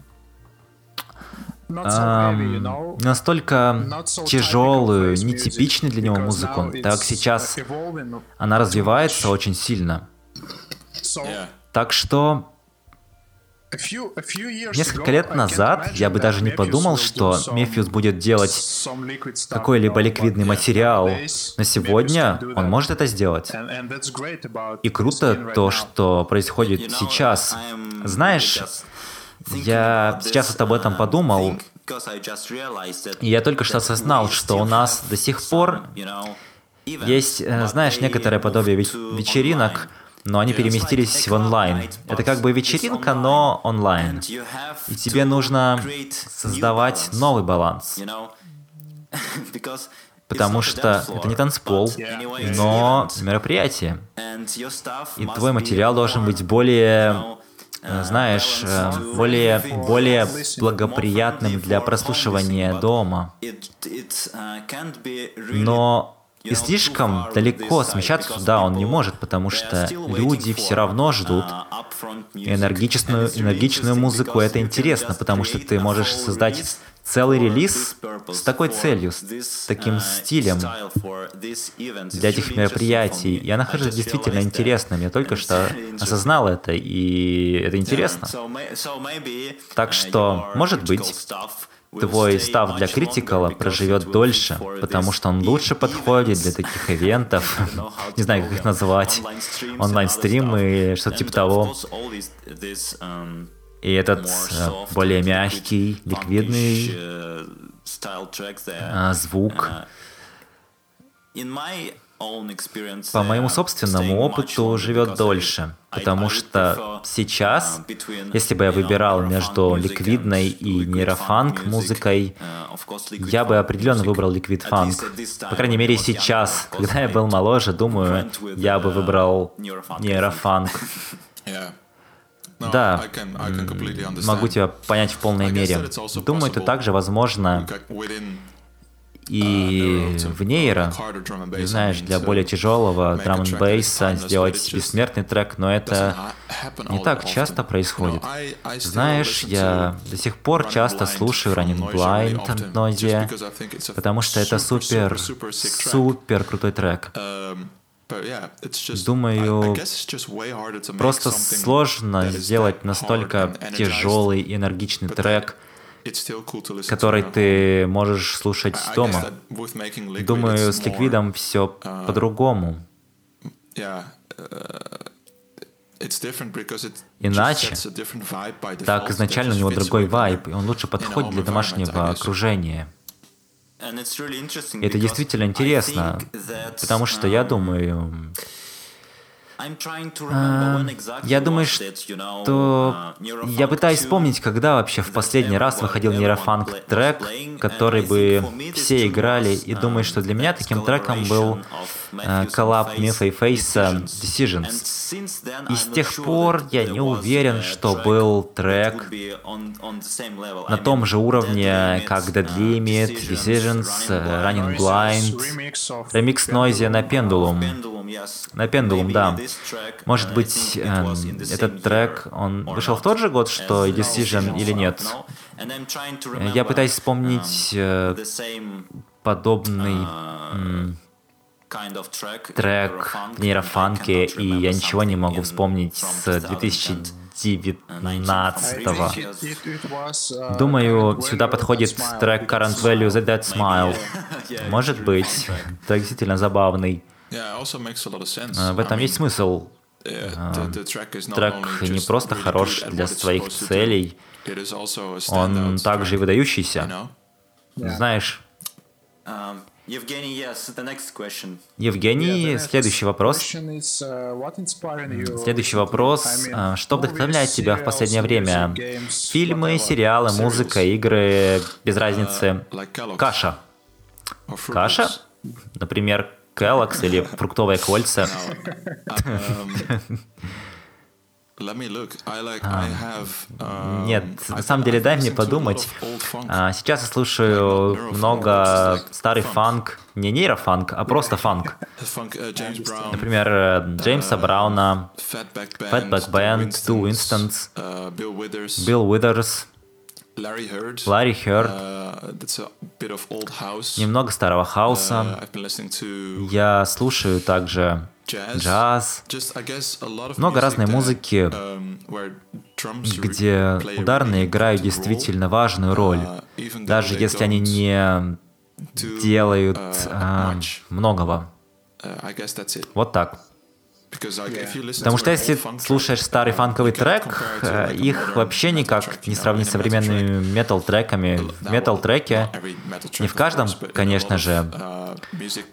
настолько тяжелую, нетипичную для него музыку, так сейчас она развивается очень сильно. Так что Несколько лет назад я бы даже не подумал, что Мефиус будет делать какой-либо ликвидный материал, но сегодня он может это сделать. И круто то, что происходит сейчас. Знаешь, я сейчас вот об этом подумал, и я только что осознал, что у нас до сих пор есть, э, знаешь, некоторое подобие вечеринок, но они переместились в онлайн. Это как бы вечеринка, но онлайн. И тебе нужно создавать новый баланс. *laughs* Потому что это не танцпол, но мероприятие. И твой материал должен быть более знаешь, э, более, более благоприятным для прослушивания дома. Но и слишком далеко смещаться туда он не может, потому что люди все равно ждут энергичную, энергичную музыку. Это интересно, потому что ты можешь создать целый релиз с такой целью, с таким стилем для этих мероприятий. Я нахожу это действительно интересным. Я только что осознал это, и это интересно. Так что, может быть, твой став для критикала проживет дольше, потому что он лучше подходит для таких ивентов, *laughs* не знаю, как их назвать, онлайн-стримы, что-то типа того. И этот э, более мягкий, ликвидный э, звук. По моему собственному опыту живет дольше, потому что сейчас, если бы я выбирал между ликвидной и нейрофанк музыкой, я бы определенно выбрал ликвид фанк. По крайней мере сейчас, когда я был моложе, думаю, я бы выбрал нейрофанк. Да, могу тебя понять в полной мере. Думаю, это также возможно и в нейро, знаешь, для более тяжелого драм н бейса сделать бессмертный трек, но это не так часто происходит. Знаешь, я до сих пор часто слушаю Running Blind от Noisia, потому что это супер, супер крутой трек. Думаю, просто сложно сделать настолько тяжелый и энергичный трек, который ты можешь слушать дома. Думаю, с ликвидом все uh, по-другому. Иначе, так изначально у него другой вайб, и он лучше подходит для домашнего окружения. И это действительно интересно, потому что я думаю, а, Я думаю, что я пытаюсь вспомнить, когда вообще в последний раз выходил нейрофанк трек, который бы все играли, и думаю, что для меня таким треком был э, коллаб Мифа и Фейса Decisions. И с тех пор я не уверен, что был трек на том же уровне, как Dead Limit, Decisions, Running Blind, ремикс Noisia на Pendulum. На Pendulum, да. Может быть, э, этот трек, он вышел в тот же год, что Decision или нет? Я пытаюсь вспомнить э, подобный трек в нейрофанке, и я ничего не могу вспомнить с 2019 -го. Думаю, сюда подходит трек Current Value The Dead Smile. *laughs* Может быть, трек действительно забавный. А, в этом есть смысл. А, трек не просто хорош для своих целей, он также и выдающийся. Знаешь, um, Евгений, следующий вопрос. Следующий вопрос. А, что вдохновляет тебя в последнее время? Фильмы, сериалы, музыка, игры, без разницы. Каша. Каша? Например, Kellogg's или фруктовые кольца. Нет, на самом деле дай мне подумать. А, сейчас я слушаю много старый фанк, не нейрофанк, а просто фанк. Например, э, Джеймса Брауна, Fatback Band, Two Instants, Билл Уидерс, Ларри Хёрд. Немного старого хаоса. Uh, Я слушаю также джаз, много разной музыки, um, где ударные играют действительно важную роль, uh, даже если они не делают uh, а, многого. Вот так. Потому что если слушаешь старый фанковый трек, э, их вообще никак не сравнить с современными метал-треками. В метал-треке не в каждом, конечно же,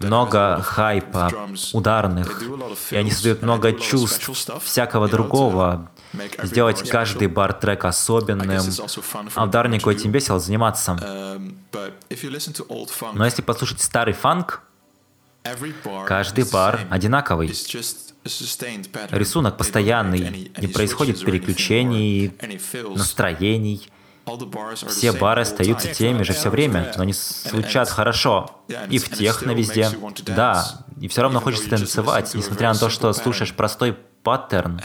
много хайпа, ударных, и они создают много чувств, всякого другого, сделать каждый бар-трек особенным, а ударнику этим весело заниматься. Но если послушать старый фанк, каждый бар одинаковый. Рисунок постоянный, не происходит переключений, настроений. Все бары остаются теми же все время, но они звучат хорошо. И в техно везде. Да, и все равно хочется танцевать, несмотря на то, что слушаешь простой паттерн.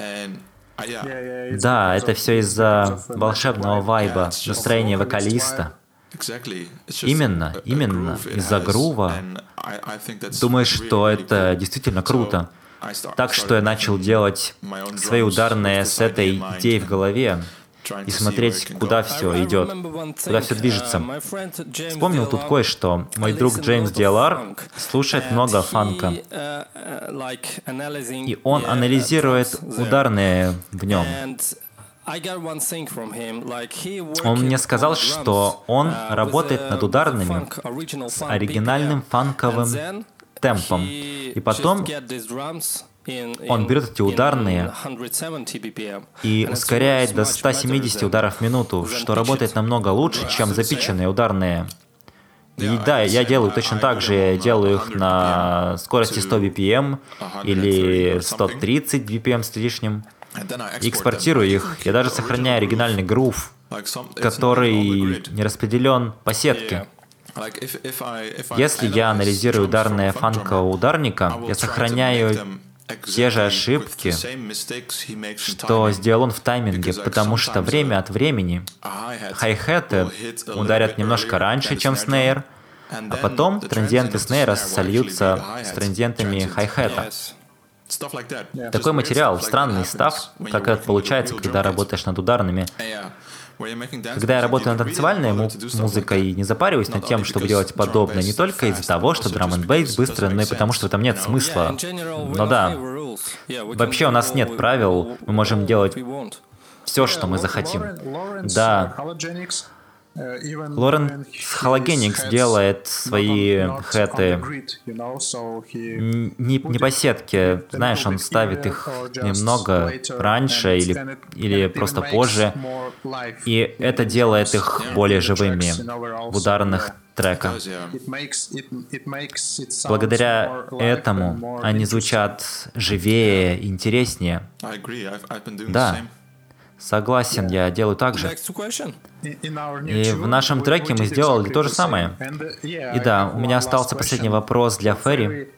Да, это все из-за волшебного вайба, настроения вокалиста. Именно, именно из-за грува. Думаешь, что это действительно круто. Так что я начал делать свои ударные с этой идеей в голове и смотреть, куда все идет, куда все движется. Вспомнил тут кое-что. Мой друг Джеймс Диалар слушает много фанка, и он анализирует ударные в нем. Он мне сказал, что он работает над ударными с оригинальным фанковым темпом. И потом он берет эти ударные и ускоряет до 170 ударов в минуту, что работает намного лучше, чем запиченные ударные. И да, я делаю точно так же, я делаю их на скорости 100 BPM или 130 BPM с лишним. И экспортирую их. Я даже сохраняю оригинальный грув, который не распределен по сетке. Если я анализирую ударные фанкового ударника, я сохраняю те же ошибки, что сделал он в тайминге, потому что время от времени хай-хеты ударят немножко раньше, чем снейр, а потом транзиенты снейра сольются с транзиентами хай-хета. Такой материал, странный став, как это получается, когда работаешь над ударными. Когда я работаю над танцевальной му- музыкой и не запариваюсь над тем, чтобы делать подобное, не только из-за того, что драм н бейс быстро, но и потому, что там нет смысла. Но да, вообще у нас нет правил, мы можем делать все, что мы захотим. Да, Лорен с Halogenix делает свои хэты. не, не по сетке, знаешь, он ставит их немного раньше или, или просто позже, и это делает их более живыми в ударных треках. Благодаря этому они звучат живее, интереснее. Да. Согласен, я делаю так же. И в нашем треке мы сделали то же самое. И да, у меня остался последний вопрос для Ферри.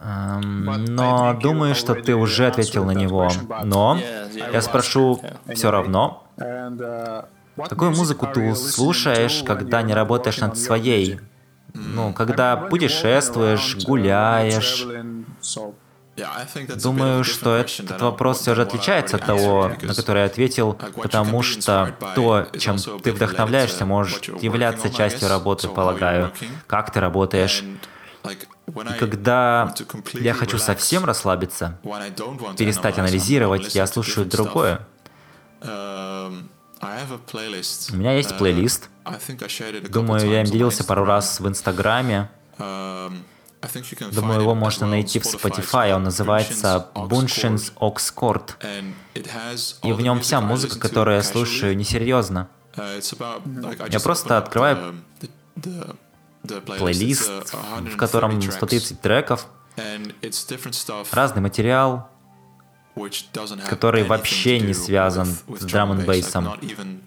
Эм, но думаю, что ты уже ответил на него. Но я спрошу все равно. Какую музыку ты слушаешь, когда не работаешь над своей? Ну, когда путешествуешь, гуляешь, Думаю, что этот вопрос все же отличается от того, на который я ответил, потому что то, чем ты вдохновляешься, может являться частью работы, полагаю. Как ты работаешь? И когда я хочу совсем расслабиться, перестать анализировать, я слушаю другое. У меня есть плейлист. Думаю, я им делился пару раз в Инстаграме. Думаю, его можно найти в Spotify. Он называется Bunshins Oxcord. И в нем вся музыка, которую я слушаю, несерьезно. Я просто открываю плейлист, в котором 130 треков, разный материал, который вообще не связан с драм н бейсом,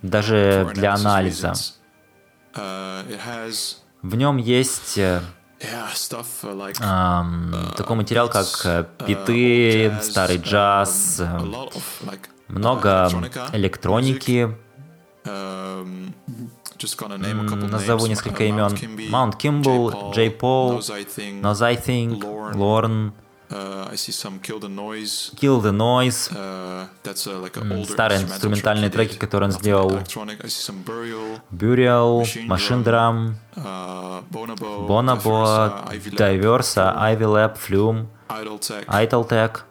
даже для анализа. В нем есть Um, такой материал, как э, биты, старый джаз, много электроники. Назову несколько имен. Маунт Кимбл, Джей Пол, I Think, Лорн, Uh, Kill the Noise, uh, uh, старые инструментальные треки, которые он сделал, Burial, Machine Drum, Bonobo, Diversa, Ivy Lab, Flume, Idle Tech.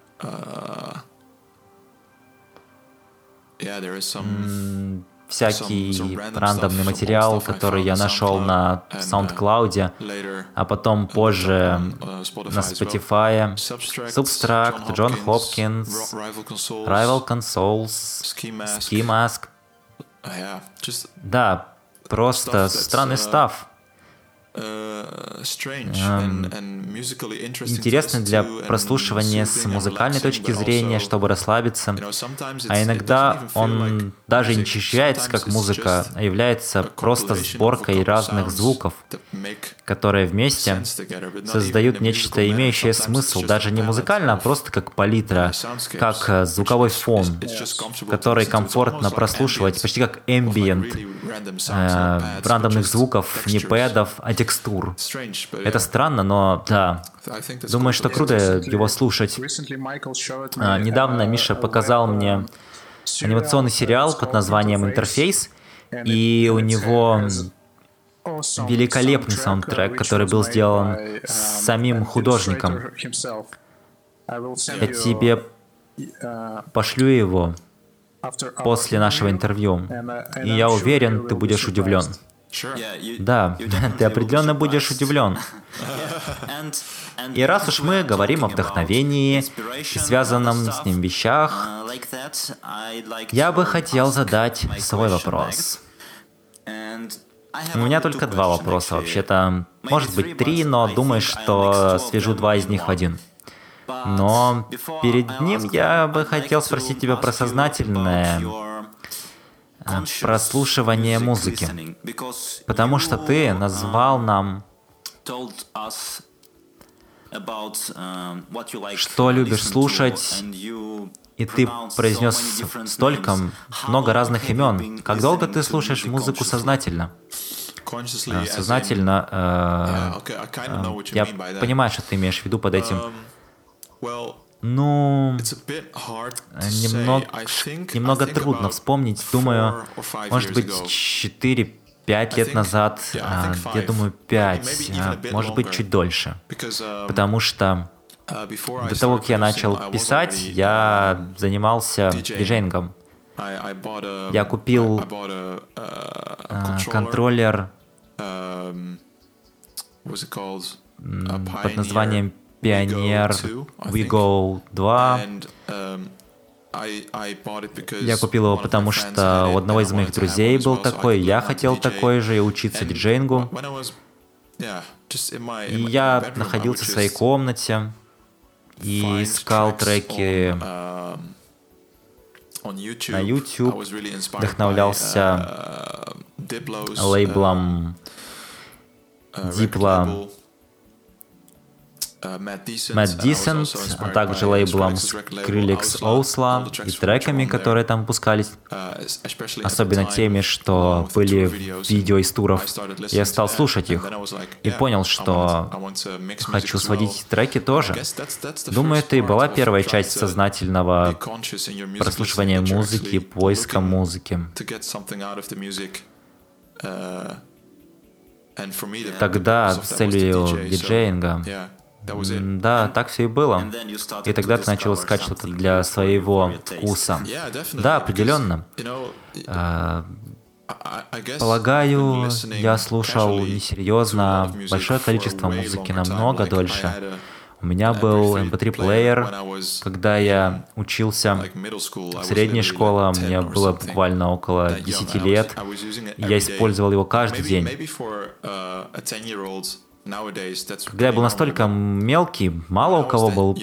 всякий рандомный материал, который я нашел на SoundCloud, а потом позже на Spotify, Substract, Джон Хопкинс, Rival Consoles, Ski Mask. Да, просто странный став. Интересно для прослушивания с музыкальной точки зрения, чтобы расслабиться. А иногда он даже не ощущается как музыка, а является просто сборкой разных звуков, которые вместе создают нечто имеющее смысл, даже не музыкально, а просто как палитра, как э, звуковой фон, который комфортно прослушивать, почти как ambient, э, рандомных звуков, не пэдов, а текстур. Это странно, но да. Думаю, что круто его слушать. А, недавно Миша показал мне анимационный сериал под названием «Интерфейс», и у него великолепный саундтрек, который был сделан самим художником. Я тебе пошлю его после нашего интервью, и я уверен, ты будешь удивлен. Да, *laughs* ты определенно будешь удивлен. И раз уж мы говорим о вдохновении и связанном с ним вещах, я бы хотел задать свой вопрос. У меня только два вопроса, вообще-то. Может быть три, но думаю, что свяжу два из них в один. Но перед ним я бы хотел спросить тебя про сознательное прослушивание музыки. Потому что ты назвал нам что любишь слушать, и ты произнес столько много разных имен. Как долго ты слушаешь музыку сознательно? Э, Сознательно. э, э, Я понимаю, что ты имеешь в виду под этим. Ну, немного, немного трудно вспомнить. Думаю, может быть, 4-5 лет назад, а, я думаю, 5, а, может быть, чуть дольше. Потому что до того, как я начал писать, я занимался диджейнгом. Я купил а, контроллер. м, под названием Pioneer WeGo 2. Я купил его, потому что у одного из моих друзей был такой, я хотел такой же и учиться диджейнгу. И я находился в своей комнате и искал треки на YouTube, вдохновлялся лейблом Diplo Мэтт Дисент, а также лейблом Skrillex Osla и треками, которые там выпускались, особенно теми, что были в видео из туров. Я стал слушать их и понял, что хочу сводить треки тоже. Думаю, это и была первая часть сознательного прослушивания музыки, поиска музыки. Тогда целью диджеинга да, так все и было. И тогда ты начал искать что-то для своего вкуса. Да, определенно. А, полагаю, я слушал несерьезно большое количество музыки намного дольше. У меня был MP3-плеер, когда я учился в средней школе, мне было буквально около 10 лет, я использовал его каждый день. Когда я был настолько мелкий, мало у кого был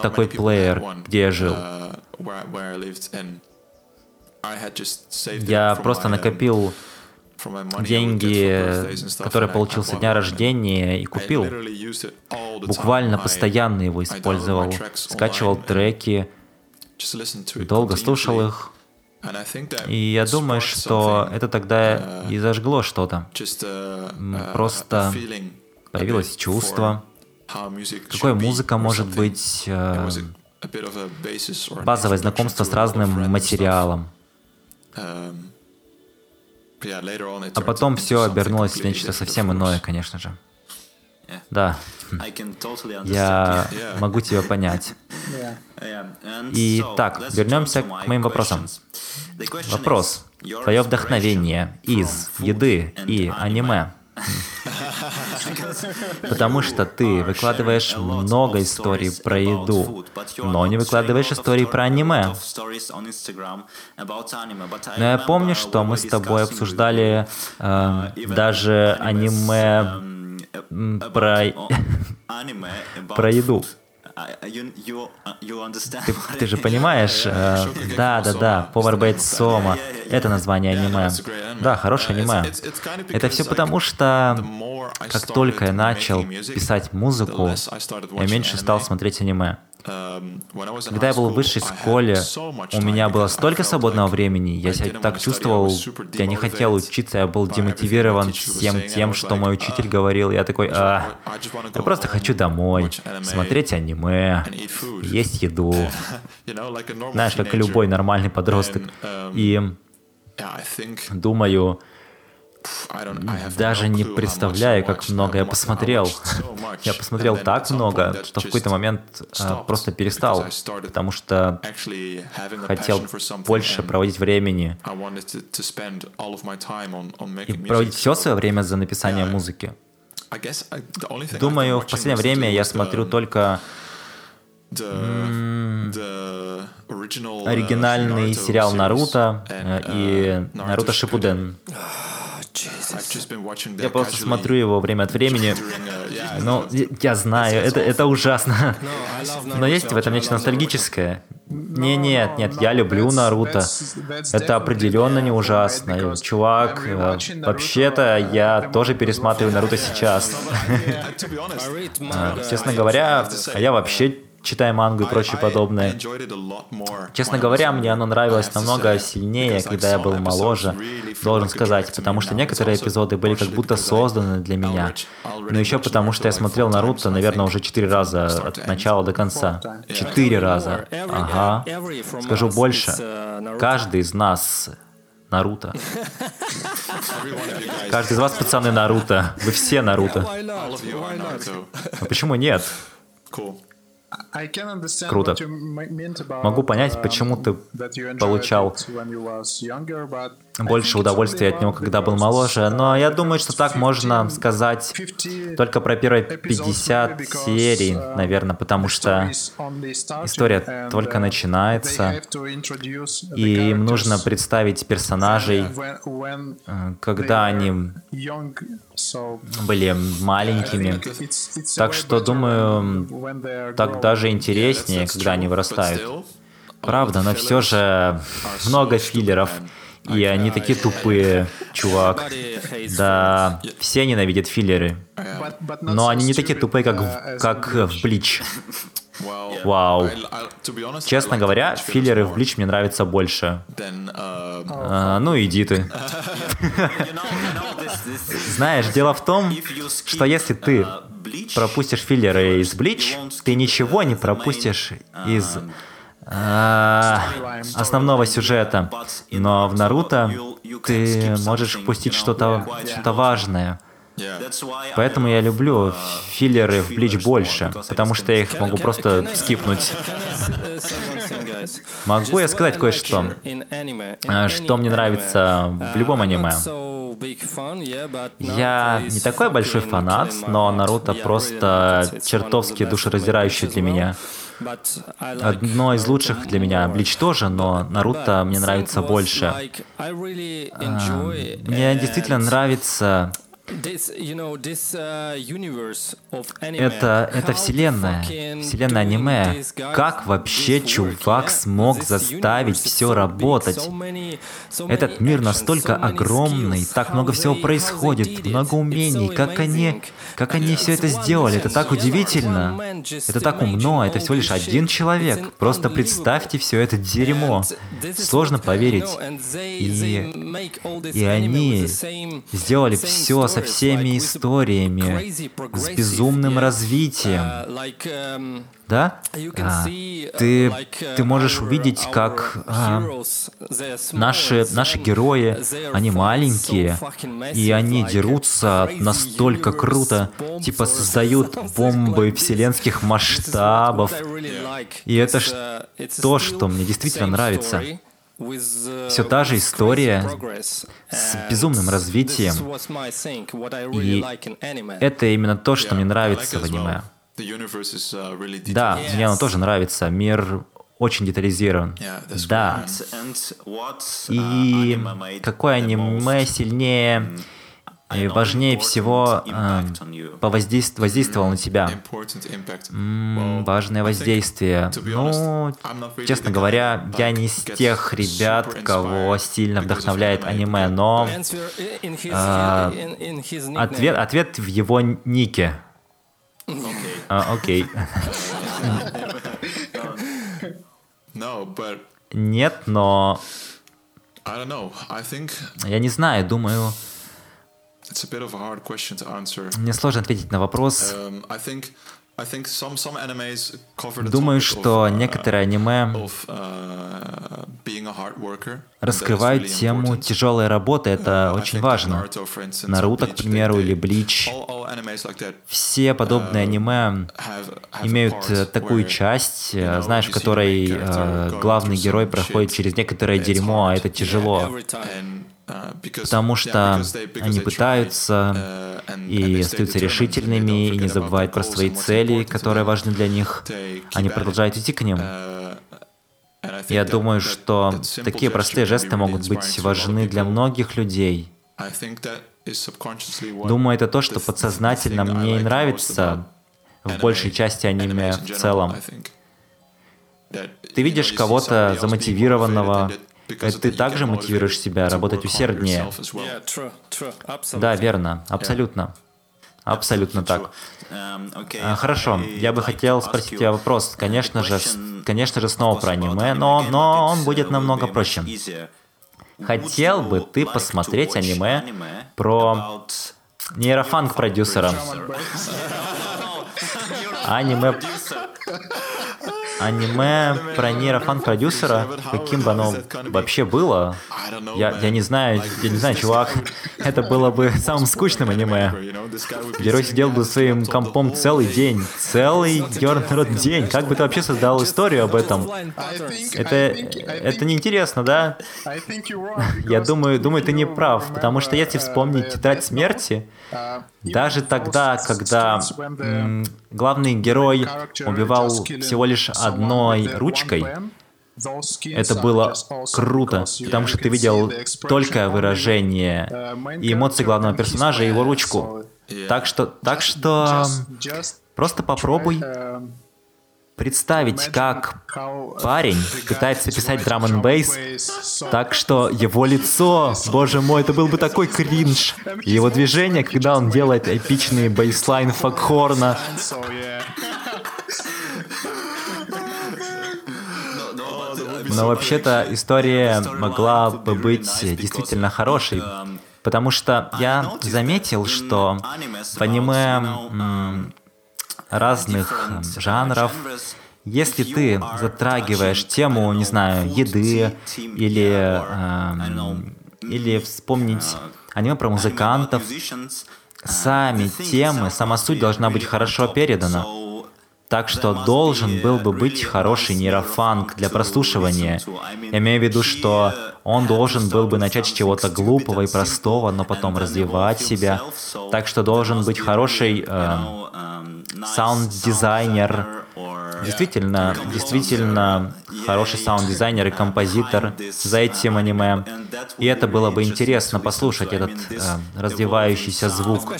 такой плеер, где я жил. Я просто накопил деньги, которые получил со дня рождения и купил. Буквально постоянно его использовал. Скачивал треки, долго слушал их. И я думаю, что это тогда и зажгло что-то. Просто появилось чувство, какой музыка может быть э, базовое знакомство с разным материалом. А потом все обернулось в нечто совсем иное, конечно же. Да, я могу тебя понять. И так, вернемся к моим вопросам. Вопрос. Твое вдохновение из еды и аниме *laughs* Потому что ты выкладываешь много историй про еду, но не выкладываешь истории про аниме. Но я помню, что мы с тобой обсуждали э, даже аниме про, *laughs* про еду. Ты, ты же понимаешь, *laughs* э, да, да, да, Power Bait Soma, это название аниме. Да, хорошее аниме. Это все потому, что как только я начал писать музыку, я меньше стал смотреть аниме. Когда я был в высшей школе, у меня было столько свободного времени, я себя так чувствовал, я не хотел учиться, я был демотивирован всем тем, что мой учитель говорил. Я такой, а, я просто хочу домой, смотреть аниме, есть еду. *laughs* Знаешь, как любой нормальный подросток. И думаю, Даже не представляю, как много я посмотрел. *laughs* Я посмотрел так много, что в какой-то момент а, просто перестал, потому что хотел больше проводить времени и проводить все свое время за написание музыки. Думаю, в последнее время я смотрю только оригинальный сериал Наруто э, и Наруто Шипуден. Я просто смотрю его время от времени. Ну, я знаю, это, это ужасно. *laughs* Но есть в этом нечто ностальгическое. Не, нет, нет, я люблю Наруто. Это определенно не ужасно. Чувак, э, вообще-то я тоже пересматриваю Наруто сейчас. *laughs* Честно говоря, а я вообще читая мангу и прочее подобное. Честно говоря, мне оно нравилось намного сильнее, когда я был моложе, должен сказать, потому что некоторые эпизоды были как будто созданы для меня. Но еще потому, что я смотрел Наруто, наверное, уже четыре раза от начала до конца. Четыре раза. Ага. Скажу больше. Каждый из нас Наруто. *laughs* Каждый из вас, пацаны, Наруто. Вы все Наруто. А почему нет? Круто. Могу понять, почему ты uh, получал больше удовольствия от него, когда был моложе, но я думаю, что так можно сказать только про первые 50 серий, наверное, потому что история только начинается, и им нужно представить персонажей, когда они были маленькими. Так что, думаю, так даже интереснее, когда они вырастают. Правда, но все же много филлеров. И они такие тупые, чувак. Да, все ненавидят филлеры. Но они не такие тупые, как как в Блич. Вау. Честно говоря, филлеры в Блич мне нравятся больше. А, ну, иди ты. Знаешь, дело в том, что если ты пропустишь филлеры из Блич, ты ничего не пропустишь из основного сюжета. Но в Наруто ты можешь упустить что-то что важное. Поэтому я люблю филлеры в Блич больше, потому что я их могу просто скипнуть. Могу я сказать кое-что, а, что мне нравится в любом аниме? Я не такой большой фанат, но Наруто просто чертовски душераздирающий для меня. Одно из лучших для меня. Блич тоже, но Наруто мне нравится больше. Мне действительно нравится Uh, это, это вселенная, вселенная аниме. Как вообще чувак смог заставить все работать? Этот мир настолько огромный, так много всего происходит, много умений. Как они, как они все это сделали? Это так удивительно. Это так умно. Это всего лишь один человек. Просто представьте все это дерьмо. Сложно поверить. И, и они сделали все со всеми историями, с безумным развитием. Да? А, ты, ты можешь увидеть, как а, наши, наши герои, они маленькие, и они дерутся настолько круто, типа создают *laughs* бомбы вселенских масштабов. И это то, что мне действительно нравится. Все та же история с безумным развитием. И это именно то, что мне нравится в аниме. Да, мне оно тоже нравится. Мир очень детализирован. Да. И какое аниме сильнее и важнее всего э, воздействовал на тебя. М-м, важное воздействие. Ну, честно говоря, я не из тех ребят, кого сильно вдохновляет аниме, но э, ответ, ответ в его нике. А, окей. *laughs* *laughs* Нет, но... Я не знаю, думаю... Мне сложно ответить на вопрос. Um, Думаю, что некоторые аниме раскрывают тему тяжелой работы. Это очень важно. Наруто, к примеру, или Блич. Все подобные аниме имеют такую часть, э, знаешь, в которой э, главный герой проходит через некоторое дерьмо, а это тяжело. Потому что они пытаются и остаются решительными, и не забывают про свои цели, которые важны для них. Они продолжают идти к ним. Я думаю, что такие простые жесты могут быть важны для многих людей. Думаю, это то, что подсознательно мне и нравится в большей части аниме в целом. Ты видишь кого-то замотивированного, ты также мотивируешь себя работать усерднее. Да, верно, абсолютно. Абсолютно так. А, хорошо, я бы хотел спросить тебя вопрос. Конечно же, конечно же, снова про аниме, но, но он будет намного проще. Хотел бы ты посмотреть аниме про нейрофанк-продюсера? Аниме *laughs* аниме про нейрофан-продюсера, каким бы оно вообще было, я, я не знаю, я не знаю, чувак, *laughs* это было бы самым скучным аниме. Герой сидел бы своим компом целый день, целый ернарод день. Как бы ты вообще создал историю об этом? Это, это неинтересно, да? Я думаю, думаю, ты не прав, потому что если вспомнить «Тетрадь смерти», даже тогда, когда главный герой убивал всего лишь одной ручкой, это было круто, потому что ты видел только выражение и эмоции главного персонажа и его ручку. Так что, так что просто попробуй представить, как парень пытается писать драм н бейс так что его лицо, боже мой, это был бы такой кринж. Его движение, когда он делает эпичный бейслайн факхорна. Но вообще-то история могла бы быть действительно хорошей. Потому что я заметил, что в аниме разных жанров, если ты затрагиваешь тему, не знаю, еды или, э, или вспомнить аниме про музыкантов, сами темы, сама суть должна быть хорошо передана. Так что должен был бы быть хороший нейрофанк для прослушивания. Я имею в виду, что он должен был бы начать с чего-то глупого и простого, но потом развивать себя. Так что должен быть хороший э, саунд-дизайнер, Действительно, действительно хороший саунд-дизайнер и композитор за этим аниме. И это было бы интересно послушать, этот э, развивающийся звук.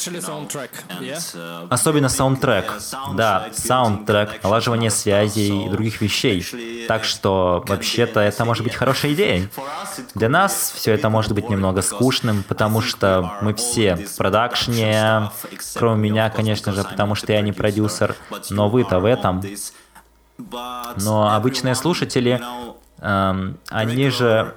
Особенно саундтрек. Да, саундтрек, налаживание связей и других вещей. Так что, вообще-то, это может быть хорошая идея. Для нас все это может быть немного скучным, потому что мы все в продакшне, кроме меня, конечно же, потому что я не продюсер, но вы-то в этом. Но обычные слушатели, эм, они же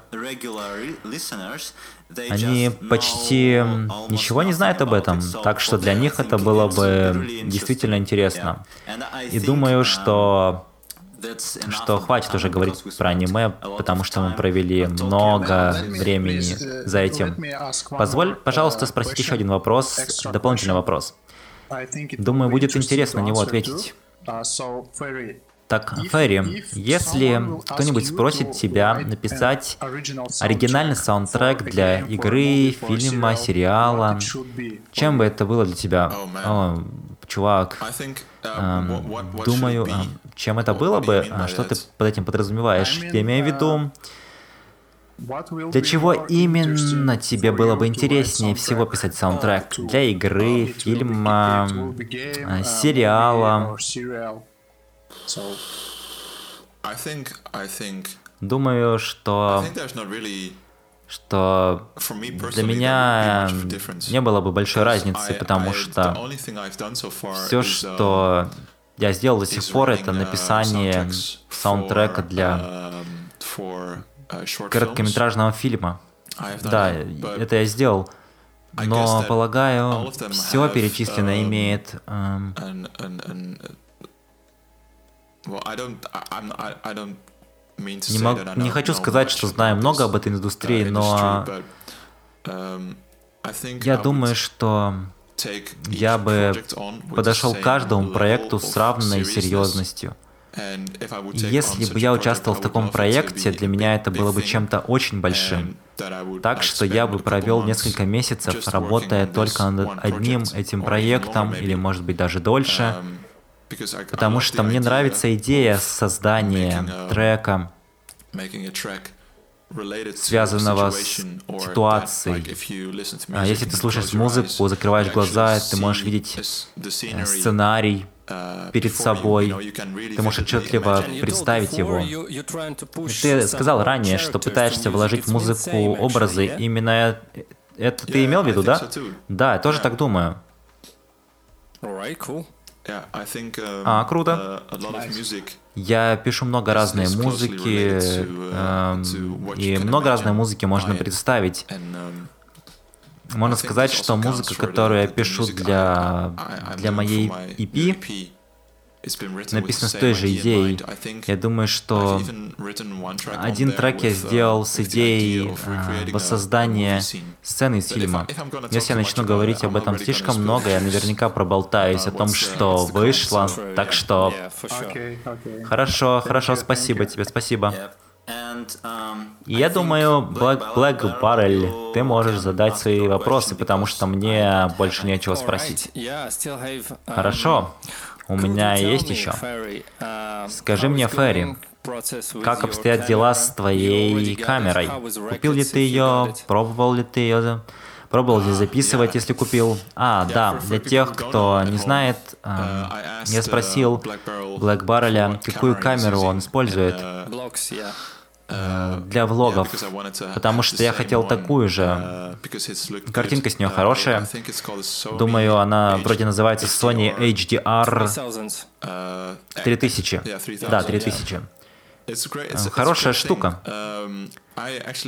они почти ничего не знают об этом, так что для них это было бы действительно интересно. И думаю, что что хватит уже говорить про аниме, потому что мы провели много времени за этим. Позволь, пожалуйста, спросить еще один вопрос, дополнительный вопрос. Думаю, будет интересно на него ответить. Так, Ферри, если кто-нибудь спросит тебя написать оригинальный саундтрек для игры, фильма, сериала, чем бы это было для тебя? О, чувак, эм, думаю, эм, чем это было бы? А что ты под этим подразумеваешь? Я имею в виду, для чего именно тебе было бы интереснее всего писать саундтрек? Для игры, фильма, э, сериала? Думаю, что что для меня не было бы большой разницы, потому что все, что я сделал до сих пор, это написание саундтрека для um, короткометражного фильма. Да, это я сделал. Но, полагаю, все перечисленное uh, имеет эм, Не, мог, не хочу сказать, что знаю много об этой индустрии, но я думаю, что я бы подошел к каждому проекту с равной серьезностью. Если бы я участвовал в таком проекте, для меня это было бы чем-то очень большим. Так что я бы провел несколько месяцев, работая только над одним этим проектом, или, может быть, даже дольше, потому что мне нравится идея создания трека, связанного с ситуацией. А если ты слушаешь музыку, закрываешь глаза, ты можешь видеть э, сценарий, перед собой. Ты можешь отчетливо представить его. Ты сказал ранее, что пытаешься вложить в музыку образы. Именно это ты имел в виду, да? Да, я тоже так думаю. А, круто. Я пишу много разной музыки, э, и много разной музыки можно представить. Можно сказать, что музыка, которую я пишу для, для моей EP, написана с той же идеей. Я думаю, что один трек я сделал с идеей э, воссоздания сцены из фильма. Если я начну говорить об этом слишком много, я наверняка проболтаюсь о том, что вышло. Так что... Хорошо, хорошо, спасибо тебе, спасибо. И я думаю, Black, Black Barrel, ты можешь задать свои вопросы, потому что мне больше нечего спросить. Хорошо. У меня есть еще. Скажи мне, Ферри, как обстоят дела с твоей камерой? Купил ли ты ее? Пробовал ли ты ее? Пробовал ли записывать, если купил? А, да, для тех, кто не знает, э, я спросил Black Barrel, какую камеру он использует. Э, для влогов, потому что я хотел такую же. Картинка с нее хорошая. Думаю, она вроде называется Sony HDR 3000. Да, 3000. Э, хорошая штука.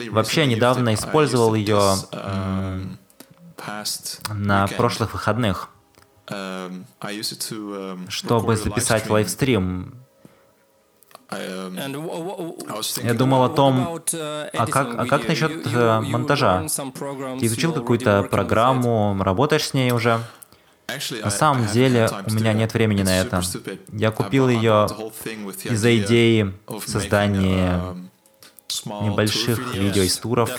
Вообще, недавно использовал ее на прошлых выходных, чтобы записать лайвстрим я думал о том, а как, а как насчет э, монтажа? Ты изучил какую-то программу, работаешь с ней уже? На самом деле у меня нет времени на это. Я купил ее из-за идеи создания небольших видео из туров,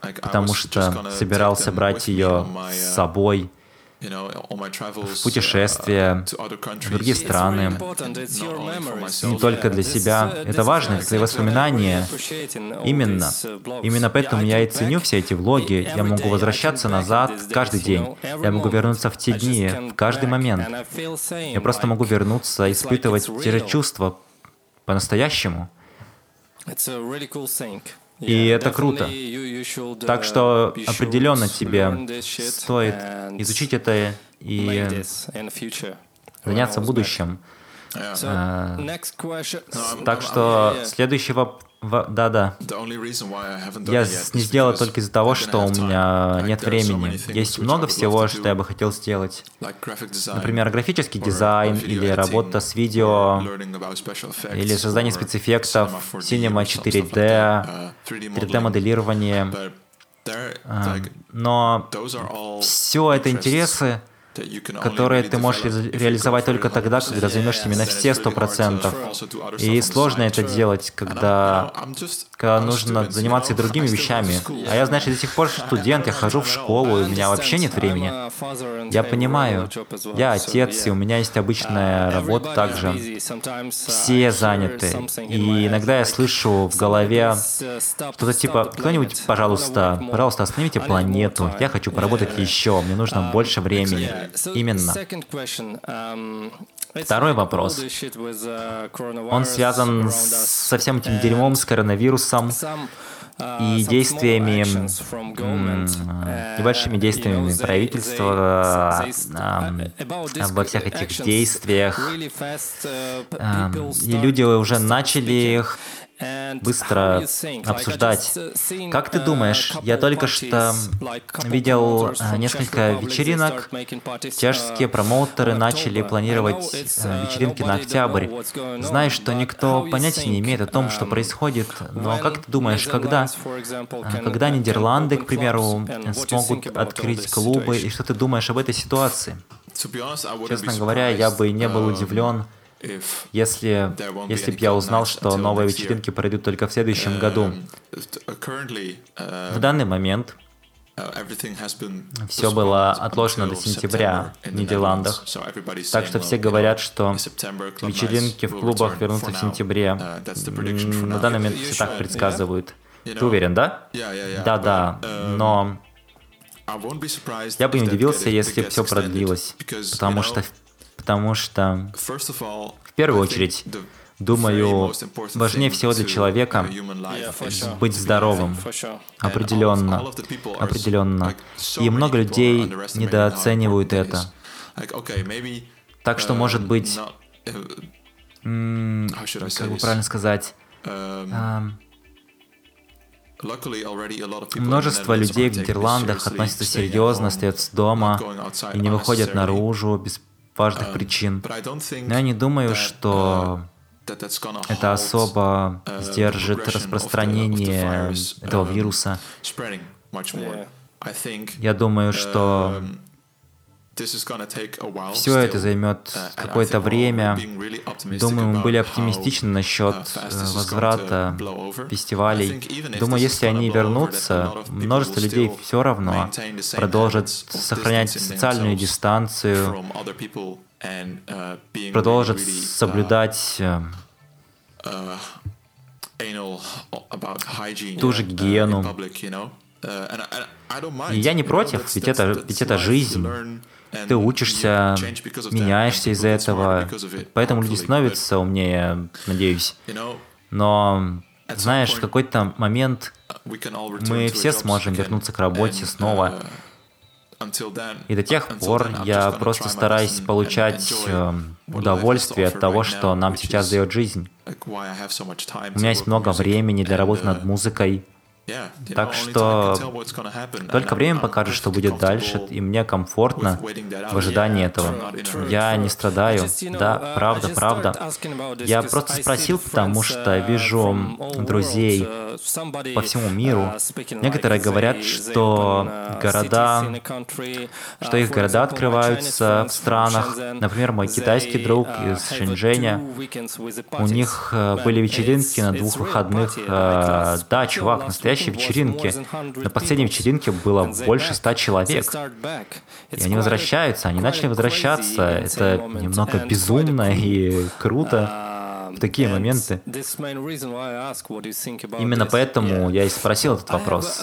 потому что собирался брать ее с собой в путешествия в другие страны, не только для себя. Это важно, это воспоминания. Именно. Именно поэтому я и ценю все эти влоги. Я могу возвращаться назад каждый день. Я могу вернуться в те дни, в каждый момент. Я просто могу вернуться, испытывать те же чувства по-настоящему. И это круто. Так что определенно тебе стоит изучить это и заняться будущим. А, так что следующий вопрос да-да. Я не сделал только из-за того, что у меня нет времени. Есть много всего, что я бы хотел сделать. Например, графический дизайн или работа с видео, или создание спецэффектов, Cinema 4D, 3D-моделирование. А, но все это интересы, которые ты можешь реализовать только тогда, когда займешься именно все сто процентов. И сложно это делать, когда, когда нужно заниматься и другими вещами. А я, знаешь, до сих пор студент, я хожу в школу, и у меня вообще нет времени. Я понимаю, я отец, и у меня есть обычная работа также. Все заняты. И иногда я слышу в голове что-то типа, кто-нибудь, пожалуйста, пожалуйста, остановите планету, я хочу поработать еще, мне нужно больше времени. Именно. Um, Второй вопрос. Uh, Он связан со всем этим дерьмом, с коронавирусом и действиями, небольшими действиями правительства во всех этих действиях. И люди уже начали их быстро обсуждать. Как ты думаешь, я только что видел э, несколько вечеринок, чешские промоутеры начали планировать э, вечеринки на октябрь. Знаешь, что никто понятия не имеет о том, что происходит, но как ты думаешь, когда, э, когда Нидерланды, к примеру, смогут открыть клубы, и что ты думаешь об этой ситуации? Честно говоря, я бы не был удивлен, если, если бы я узнал, что новые вечеринки пройдут только в следующем году. В данный момент все было отложено до сентября в Нидерландах. Так что все говорят, что вечеринки в клубах вернутся в сентябре. На данный момент все так предсказывают. Ты уверен, да? Да-да, но я бы не удивился, если все продлилось, потому что, потому что в первую очередь Думаю, важнее всего для человека быть здоровым. Определенно. Определенно. И много людей недооценивают это. Так что, может быть, как бы правильно сказать, Множество людей в Нидерландах относятся серьезно, остаются дома и не выходят наружу без важных причин. Но я не думаю, что это особо uh, сдержит распространение этого um, вируса. Я думаю, что um, все это займет uh, какое-то время. Думаю, мы были оптимистичны насчет uh, э, возврата фестивалей. Думаю, если они вернутся, множество людей все равно продолжат сохранять социальную дистанцию, Uh, продолжит uh, соблюдать э, ту же гигиену. И я не против, ведь это, ведь это жизнь. Ты учишься, меняешься из-за этого, поэтому люди становятся умнее, надеюсь. Но, знаешь, в какой-то момент мы все сможем вернуться к работе снова, и до тех пор я просто стараюсь получать э, удовольствие от того, что нам сейчас дает жизнь. У меня есть много времени для работы над музыкой, так что только время покажет, что будет дальше, и мне комфортно в ожидании этого. Я не страдаю. Да, правда, правда. Я просто спросил, потому что вижу друзей по всему миру. Некоторые говорят, что города, что их города открываются в странах. Например, мой китайский друг из Шэньчжэня, у них э, были вечеринки на двух выходных. Э, да, чувак, настоящий настоящей вечеринке. На последней вечеринке было больше ста человек. И они возвращаются, они начали возвращаться. Это немного безумно и круто такие моменты. Именно поэтому я и спросил этот вопрос.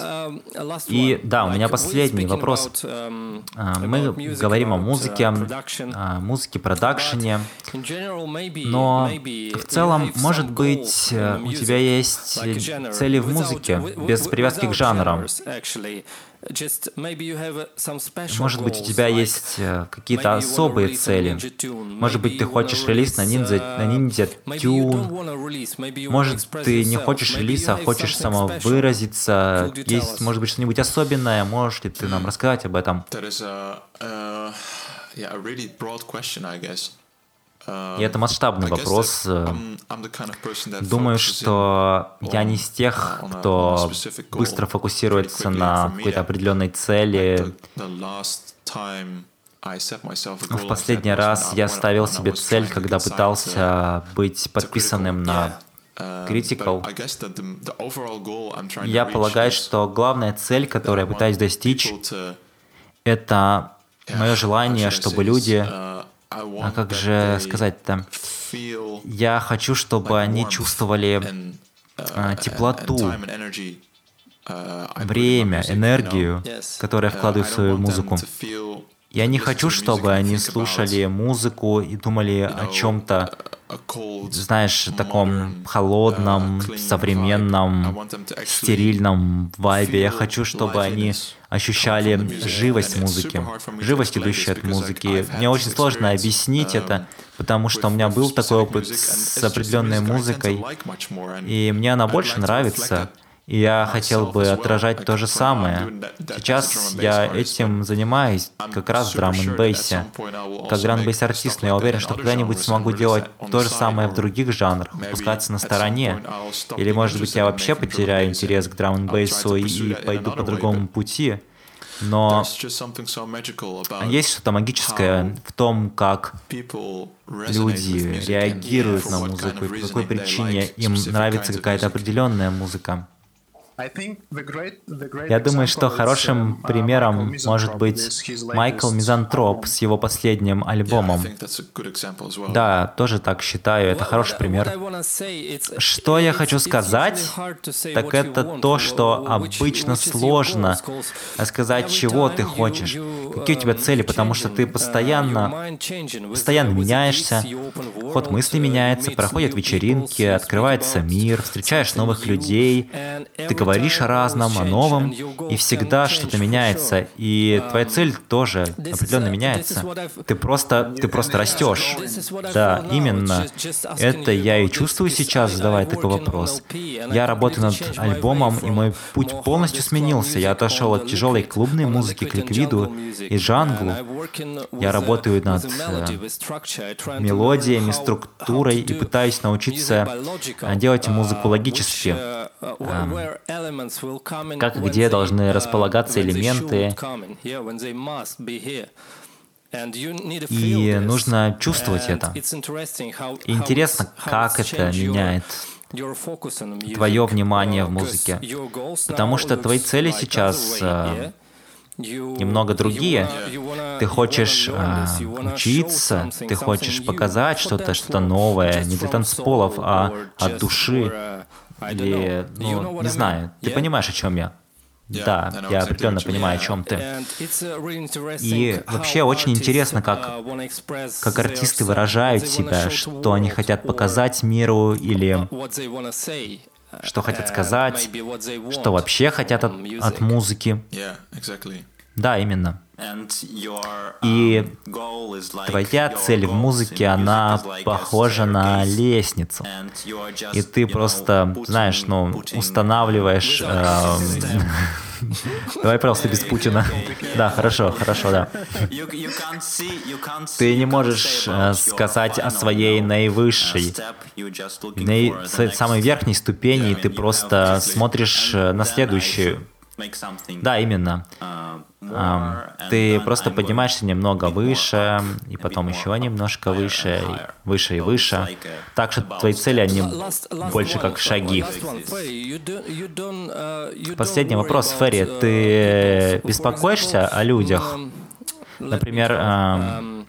И да, у меня последний вопрос. А, мы говорим о музыке, о музыке, продакшене, но в целом, может быть, у тебя есть цели в музыке без привязки к жанрам. Может быть, у тебя есть э, какие-то особые цели. Может быть, ты хочешь релиз на Ninja, на Ninja Tune. Может, ты не хочешь релиза, а хочешь самовыразиться. Есть, может быть, что-нибудь особенное. Можешь ли ты нам рассказать об этом? И это масштабный вопрос. Думаю, что я не из тех, кто быстро фокусируется на какой-то определенной цели. В последний раз я ставил себе цель, когда пытался быть подписанным на Critical. Я полагаю, что главная цель, которую я пытаюсь достичь, это мое желание, чтобы люди а как же сказать-то? Я хочу, чтобы они чувствовали а, теплоту, время, энергию, которую я вкладываю в свою музыку. Я не хочу, чтобы они слушали музыку и думали о чем-то, знаешь, таком холодном, современном, стерильном вайбе. Я хочу, чтобы они ощущали живость музыки, живость, идущую от музыки. Мне очень сложно объяснить это, потому что у меня был такой опыт с определенной музыкой, и мне она больше нравится. И я хотел бы отражать то же самое. Сейчас я этим занимаюсь, как раз в драм н бейсе как драм бейс артист, но я уверен, что когда-нибудь смогу делать то же самое в других жанрах, выпускаться на стороне. Или, может быть, я вообще потеряю интерес к драм н бейсу и пойду по другому пути. Но есть что-то магическое в том, как люди реагируют на музыку и по какой причине им нравится какая-то определенная музыка. Я думаю, что хорошим uh, примером может быть Майкл Мизантроп с его последним альбомом. Да, тоже так считаю, это хороший пример. Что я хочу сказать, так это то, что обычно сложно сказать, чего ты хочешь, какие у тебя цели, потому что ты постоянно, постоянно меняешься, ход мысли меняется, проходят вечеринки, открывается мир, встречаешь новых людей, ты говоришь говоришь о разном, о новом, и всегда что-то меняется, и твоя цель тоже определенно меняется. Ты просто, ты просто растешь. Да, именно. Это я и чувствую сейчас, задавая такой вопрос. Я работаю над альбомом, и мой путь полностью сменился. Я отошел от тяжелой клубной музыки к ликвиду и джанглу. Я работаю над э, мелодиями, структурой и пытаюсь научиться делать музыку логически. Эм, как и где должны uh, располагаться элементы. И нужно чувствовать это. И интересно, как это меняет твое внимание в музыке. Потому что твои цели сейчас э, немного другие. Ты хочешь э, учиться, ты хочешь показать что-то, что-то новое, не для танцполов, а от души. Или, ну, не знаю, ты понимаешь, о чем я? Да, я определенно понимаю, о чем ты. И вообще очень интересно, как, uh, как артисты выражают себя, что они хотят показать миру или что хотят uh, сказать, что вообще хотят от, от музыки. Да, именно. И um, твоя цель в музыке, она похожа на лестницу. И ты просто, знаешь, ну, устанавливаешь... Эм, *laughs* *laughs* давай просто без Путина. Да, хорошо, хорошо, да. Ты не можешь э, сказать о своей наивысшей, самой верхней ступени, ты просто смотришь э, на следующую. Да, именно. Uh, ты просто поднимаешься немного выше, и потом еще немножко выше, выше и выше. Так что твои цели, они больше как шаги. Uh, Последний вопрос, Ферри. Ты беспокоишься о людях? Например,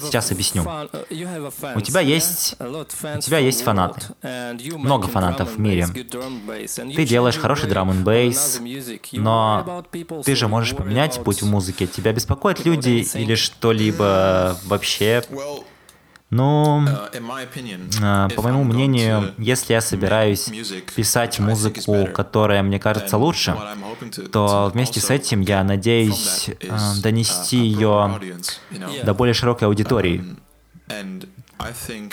Сейчас объясню. Uh, у тебя есть, у тебя есть фанаты. Много фанатов в мире. Ты делаешь хороший драм н бейс, но ты же можешь поменять путь в музыке. Тебя беспокоят люди или что-либо вообще? Ну, а, по моему мнению, если я собираюсь писать музыку, которая мне кажется лучше, то вместе с этим я надеюсь а, донести ее до более широкой аудитории.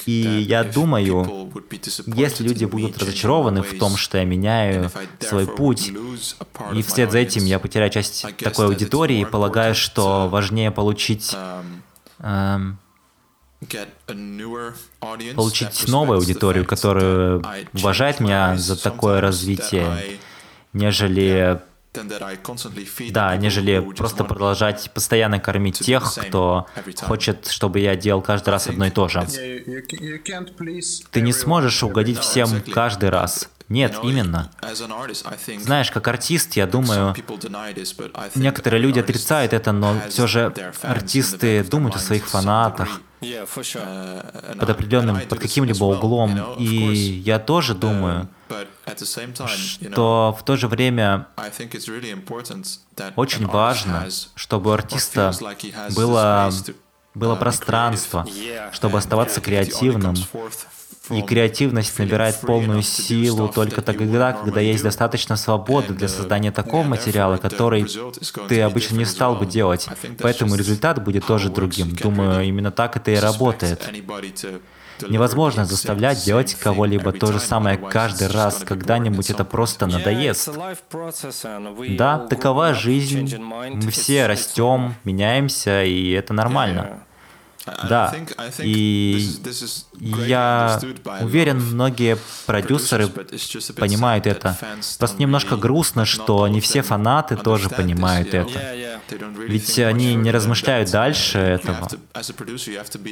И я думаю, если люди будут разочарованы в том, что я меняю свой путь, и вслед за этим я потеряю часть такой аудитории, полагаю, что важнее получить эм, получить новую аудиторию, которая уважает меня за такое развитие, нежели да, нежели просто продолжать постоянно кормить тех, кто хочет, чтобы я делал каждый раз одно и то же. Ты не сможешь угодить всем каждый раз. Нет, именно. Знаешь, как артист, я думаю, некоторые люди отрицают это, но все же артисты думают о своих фанатах под определенным, под каким-либо углом. И я тоже думаю, что в то же время очень важно, чтобы у артиста было, было пространство, чтобы оставаться креативным, И креативность набирает полную силу только тогда, когда есть достаточно свободы для создания такого материала, который ты обычно не стал бы делать. Поэтому результат будет тоже другим. Думаю, именно так это и работает. Невозможно заставлять делать кого-либо то же самое каждый раз, когда-нибудь это просто надоест. Да, такова жизнь, мы все растем, меняемся, и это нормально. Да, и я уверен, многие продюсеры понимают это. Просто немножко грустно, что не все фанаты тоже понимают это. Ведь они не размышляют дальше этого.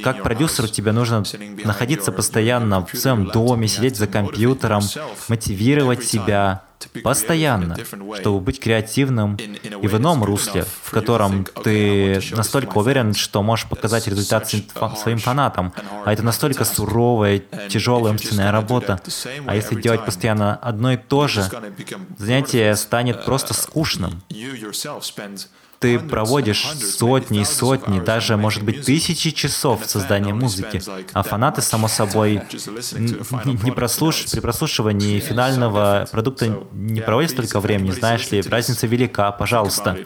Как продюсеру тебе нужно находиться постоянно в своем доме, сидеть за компьютером, мотивировать себя, постоянно, чтобы быть креативным и в ином русле, в котором ты настолько уверен, что можешь показать результат своим фанатам. А это настолько суровая, тяжелая умственная работа. А если делать постоянно одно и то же, занятие станет просто скучным ты проводишь сотни и сотни, даже, может быть, тысячи часов в создании музыки, а фанаты, само собой, не прослуш... при прослушивании финального продукта не проводят столько времени, знаешь ли, разница велика, пожалуйста.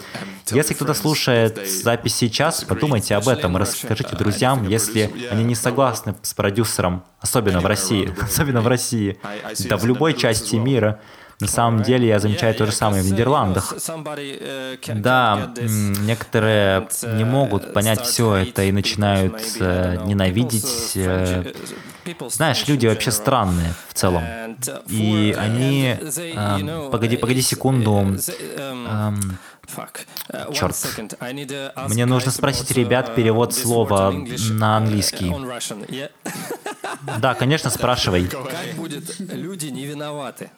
Если кто-то слушает запись сейчас, подумайте об этом, расскажите друзьям, если они не согласны с продюсером, особенно в России, особенно в России, да в любой части мира, на самом деле я замечаю то же самое в Нидерландах. Да, некоторые не могут понять все это и начинают ненавидеть. Э, знаешь, люди вообще странные в целом. И они... Э, погоди, погоди секунду. Э, Черт. Мне нужно спросить ребят перевод слова на английский. Да, конечно, спрашивай. Как будет люди не виноваты?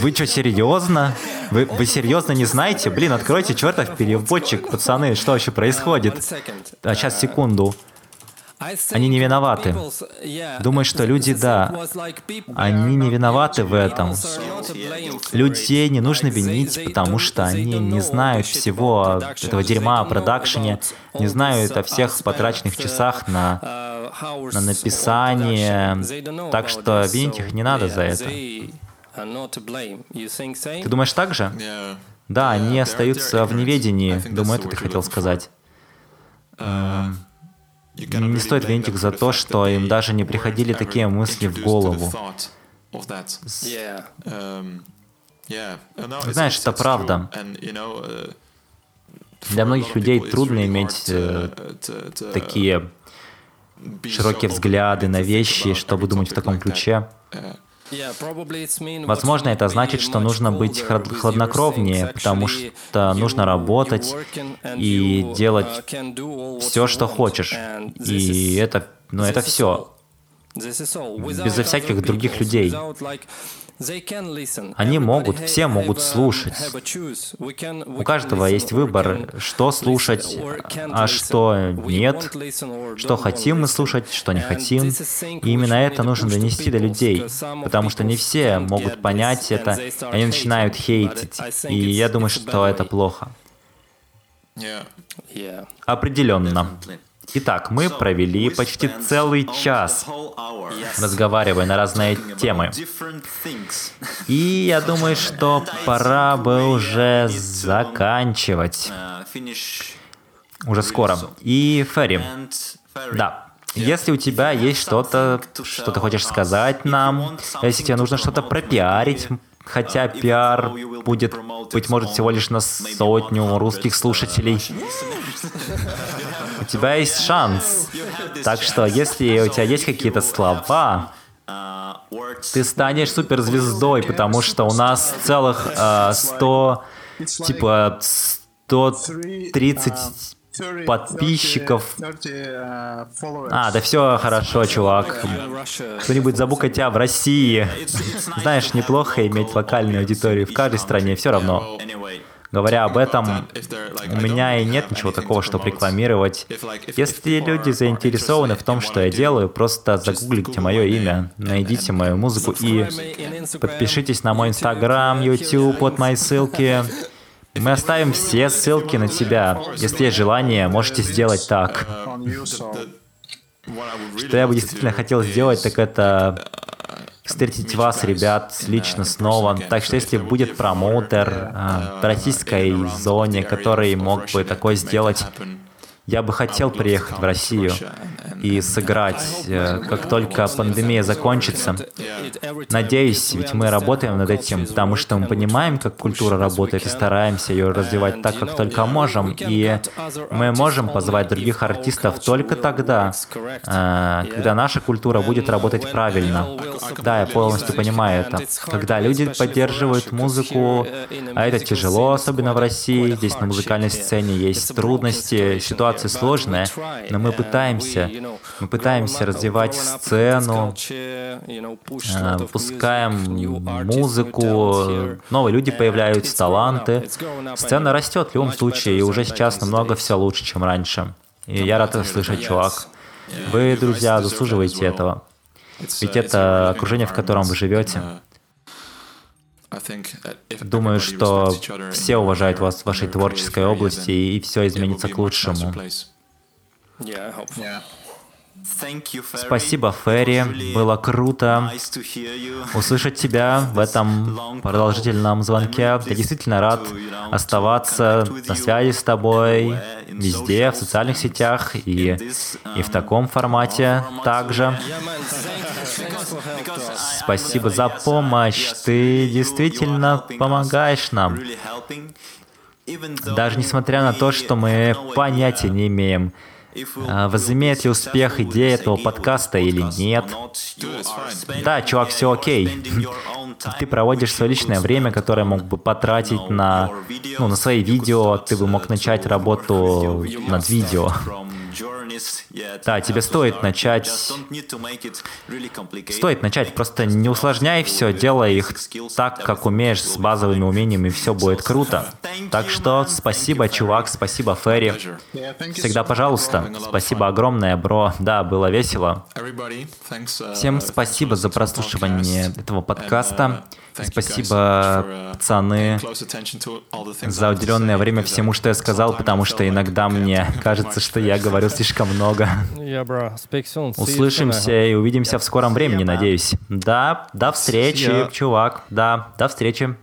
Вы что, серьезно? Вы, вы серьезно не знаете? Блин, откройте чертов переводчик, пацаны, что вообще происходит? А, сейчас, секунду. Они не виноваты. Думаю, что люди, да, они не виноваты в этом. Людей не нужно винить, потому что они не знают всего этого дерьма о продакшене, не знают о всех потраченных часах на, на написание, так что винить их не надо за это. Ты думаешь так же? Да, они остаются в неведении. Думаю, это ты хотел сказать. Не стоит винить их за то, что им даже не приходили такие мысли в голову. Знаешь, это правда. Для многих людей трудно иметь э, такие широкие взгляды на вещи, чтобы думать в таком ключе. Возможно, это значит, что нужно быть хладнокровнее, потому что нужно работать и делать все, что хочешь. И это, ну, это все. Безо всяких других людей. Они могут, все могут слушать. У каждого есть выбор, что слушать, а что нет, что хотим мы слушать, что не хотим. И именно это нужно донести до людей, потому что не все могут понять это, они начинают хейтить. И я думаю, что это плохо. Определенно. Итак, мы провели почти целый час, разговаривая на разные темы. *laughs* И я думаю, что пора бы уже заканчивать. Уже скоро. И Ферри, да, если у тебя есть что-то, что ты хочешь сказать нам, если тебе нужно что-то пропиарить, хотя пиар будет, быть может, всего лишь на сотню русских слушателей, *laughs* у тебя есть шанс. Так что, если у тебя есть какие-то слова, ты станешь суперзвездой, потому что у нас целых э, 100, типа 130 подписчиков. А, да все хорошо, чувак. Кто-нибудь забука тебя в России. Знаешь, неплохо иметь локальную аудиторию в каждой стране, все равно. Говоря об этом, у меня и нет ничего такого, чтобы рекламировать. Если люди заинтересованы в том, что я делаю, просто загуглите мое имя, найдите мою музыку и подпишитесь на мой инстаграм, YouTube, под мои ссылки. Мы оставим все ссылки на тебя. Если есть желание, можете сделать так. Что я бы действительно хотел сделать, так это встретить вас, ребят, лично снова. Так что если будет промоутер а, в российской зоне, который мог бы такое сделать, я бы хотел приехать в Россию и сыграть, э, как только пандемия закончится. Надеюсь, ведь мы работаем над этим, потому что мы понимаем, как культура работает, и стараемся ее развивать так, как только можем. И мы можем позвать других артистов только тогда, э, когда наша культура будет работать правильно. Да, я полностью понимаю это. Когда люди поддерживают музыку, а это тяжело, особенно в России, здесь на музыкальной сцене есть трудности, ситуация сложная, но мы пытаемся, мы пытаемся развивать сцену, э, выпускаем музыку, новые люди появляются, таланты. Сцена растет в любом случае, и уже сейчас намного все лучше, чем раньше. И я рад это слышать, чувак. Вы, друзья, заслуживаете этого. Ведь это окружение, в котором вы живете. Думаю, что все уважают вас в вашей творческой области, и все изменится к лучшему. yeah. Спасибо, Ферри. Было круто услышать тебя *laughs* в этом продолжительном звонке. Я действительно рад оставаться на связи с тобой везде, в социальных сетях и, и в таком формате также. Спасибо за помощь. Ты действительно помогаешь нам. Даже несмотря на то, что мы понятия не имеем, возымеет ли успех идея этого подкаста или нет. Да, чувак, все окей. *laughs* Ты проводишь свое личное время, которое мог бы потратить на, ну, на свои видео, ты бы мог начать работу над видео. Да, тебе стоит начать... Стоит начать, просто не усложняй все, делай их так, как умеешь, с базовыми умениями, и все будет круто. Так что спасибо, чувак, спасибо, Ферри. Всегда, пожалуйста. Спасибо огромное, бро. Да, было весело. uh, Всем спасибо за прослушивание этого подкаста. И спасибо, пацаны, за уделенное время всему, что я сказал, потому что иногда мне кажется, что я говорю слишком много. Услышимся и увидимся в скором времени, надеюсь. Да, до встречи, чувак. Да, до встречи.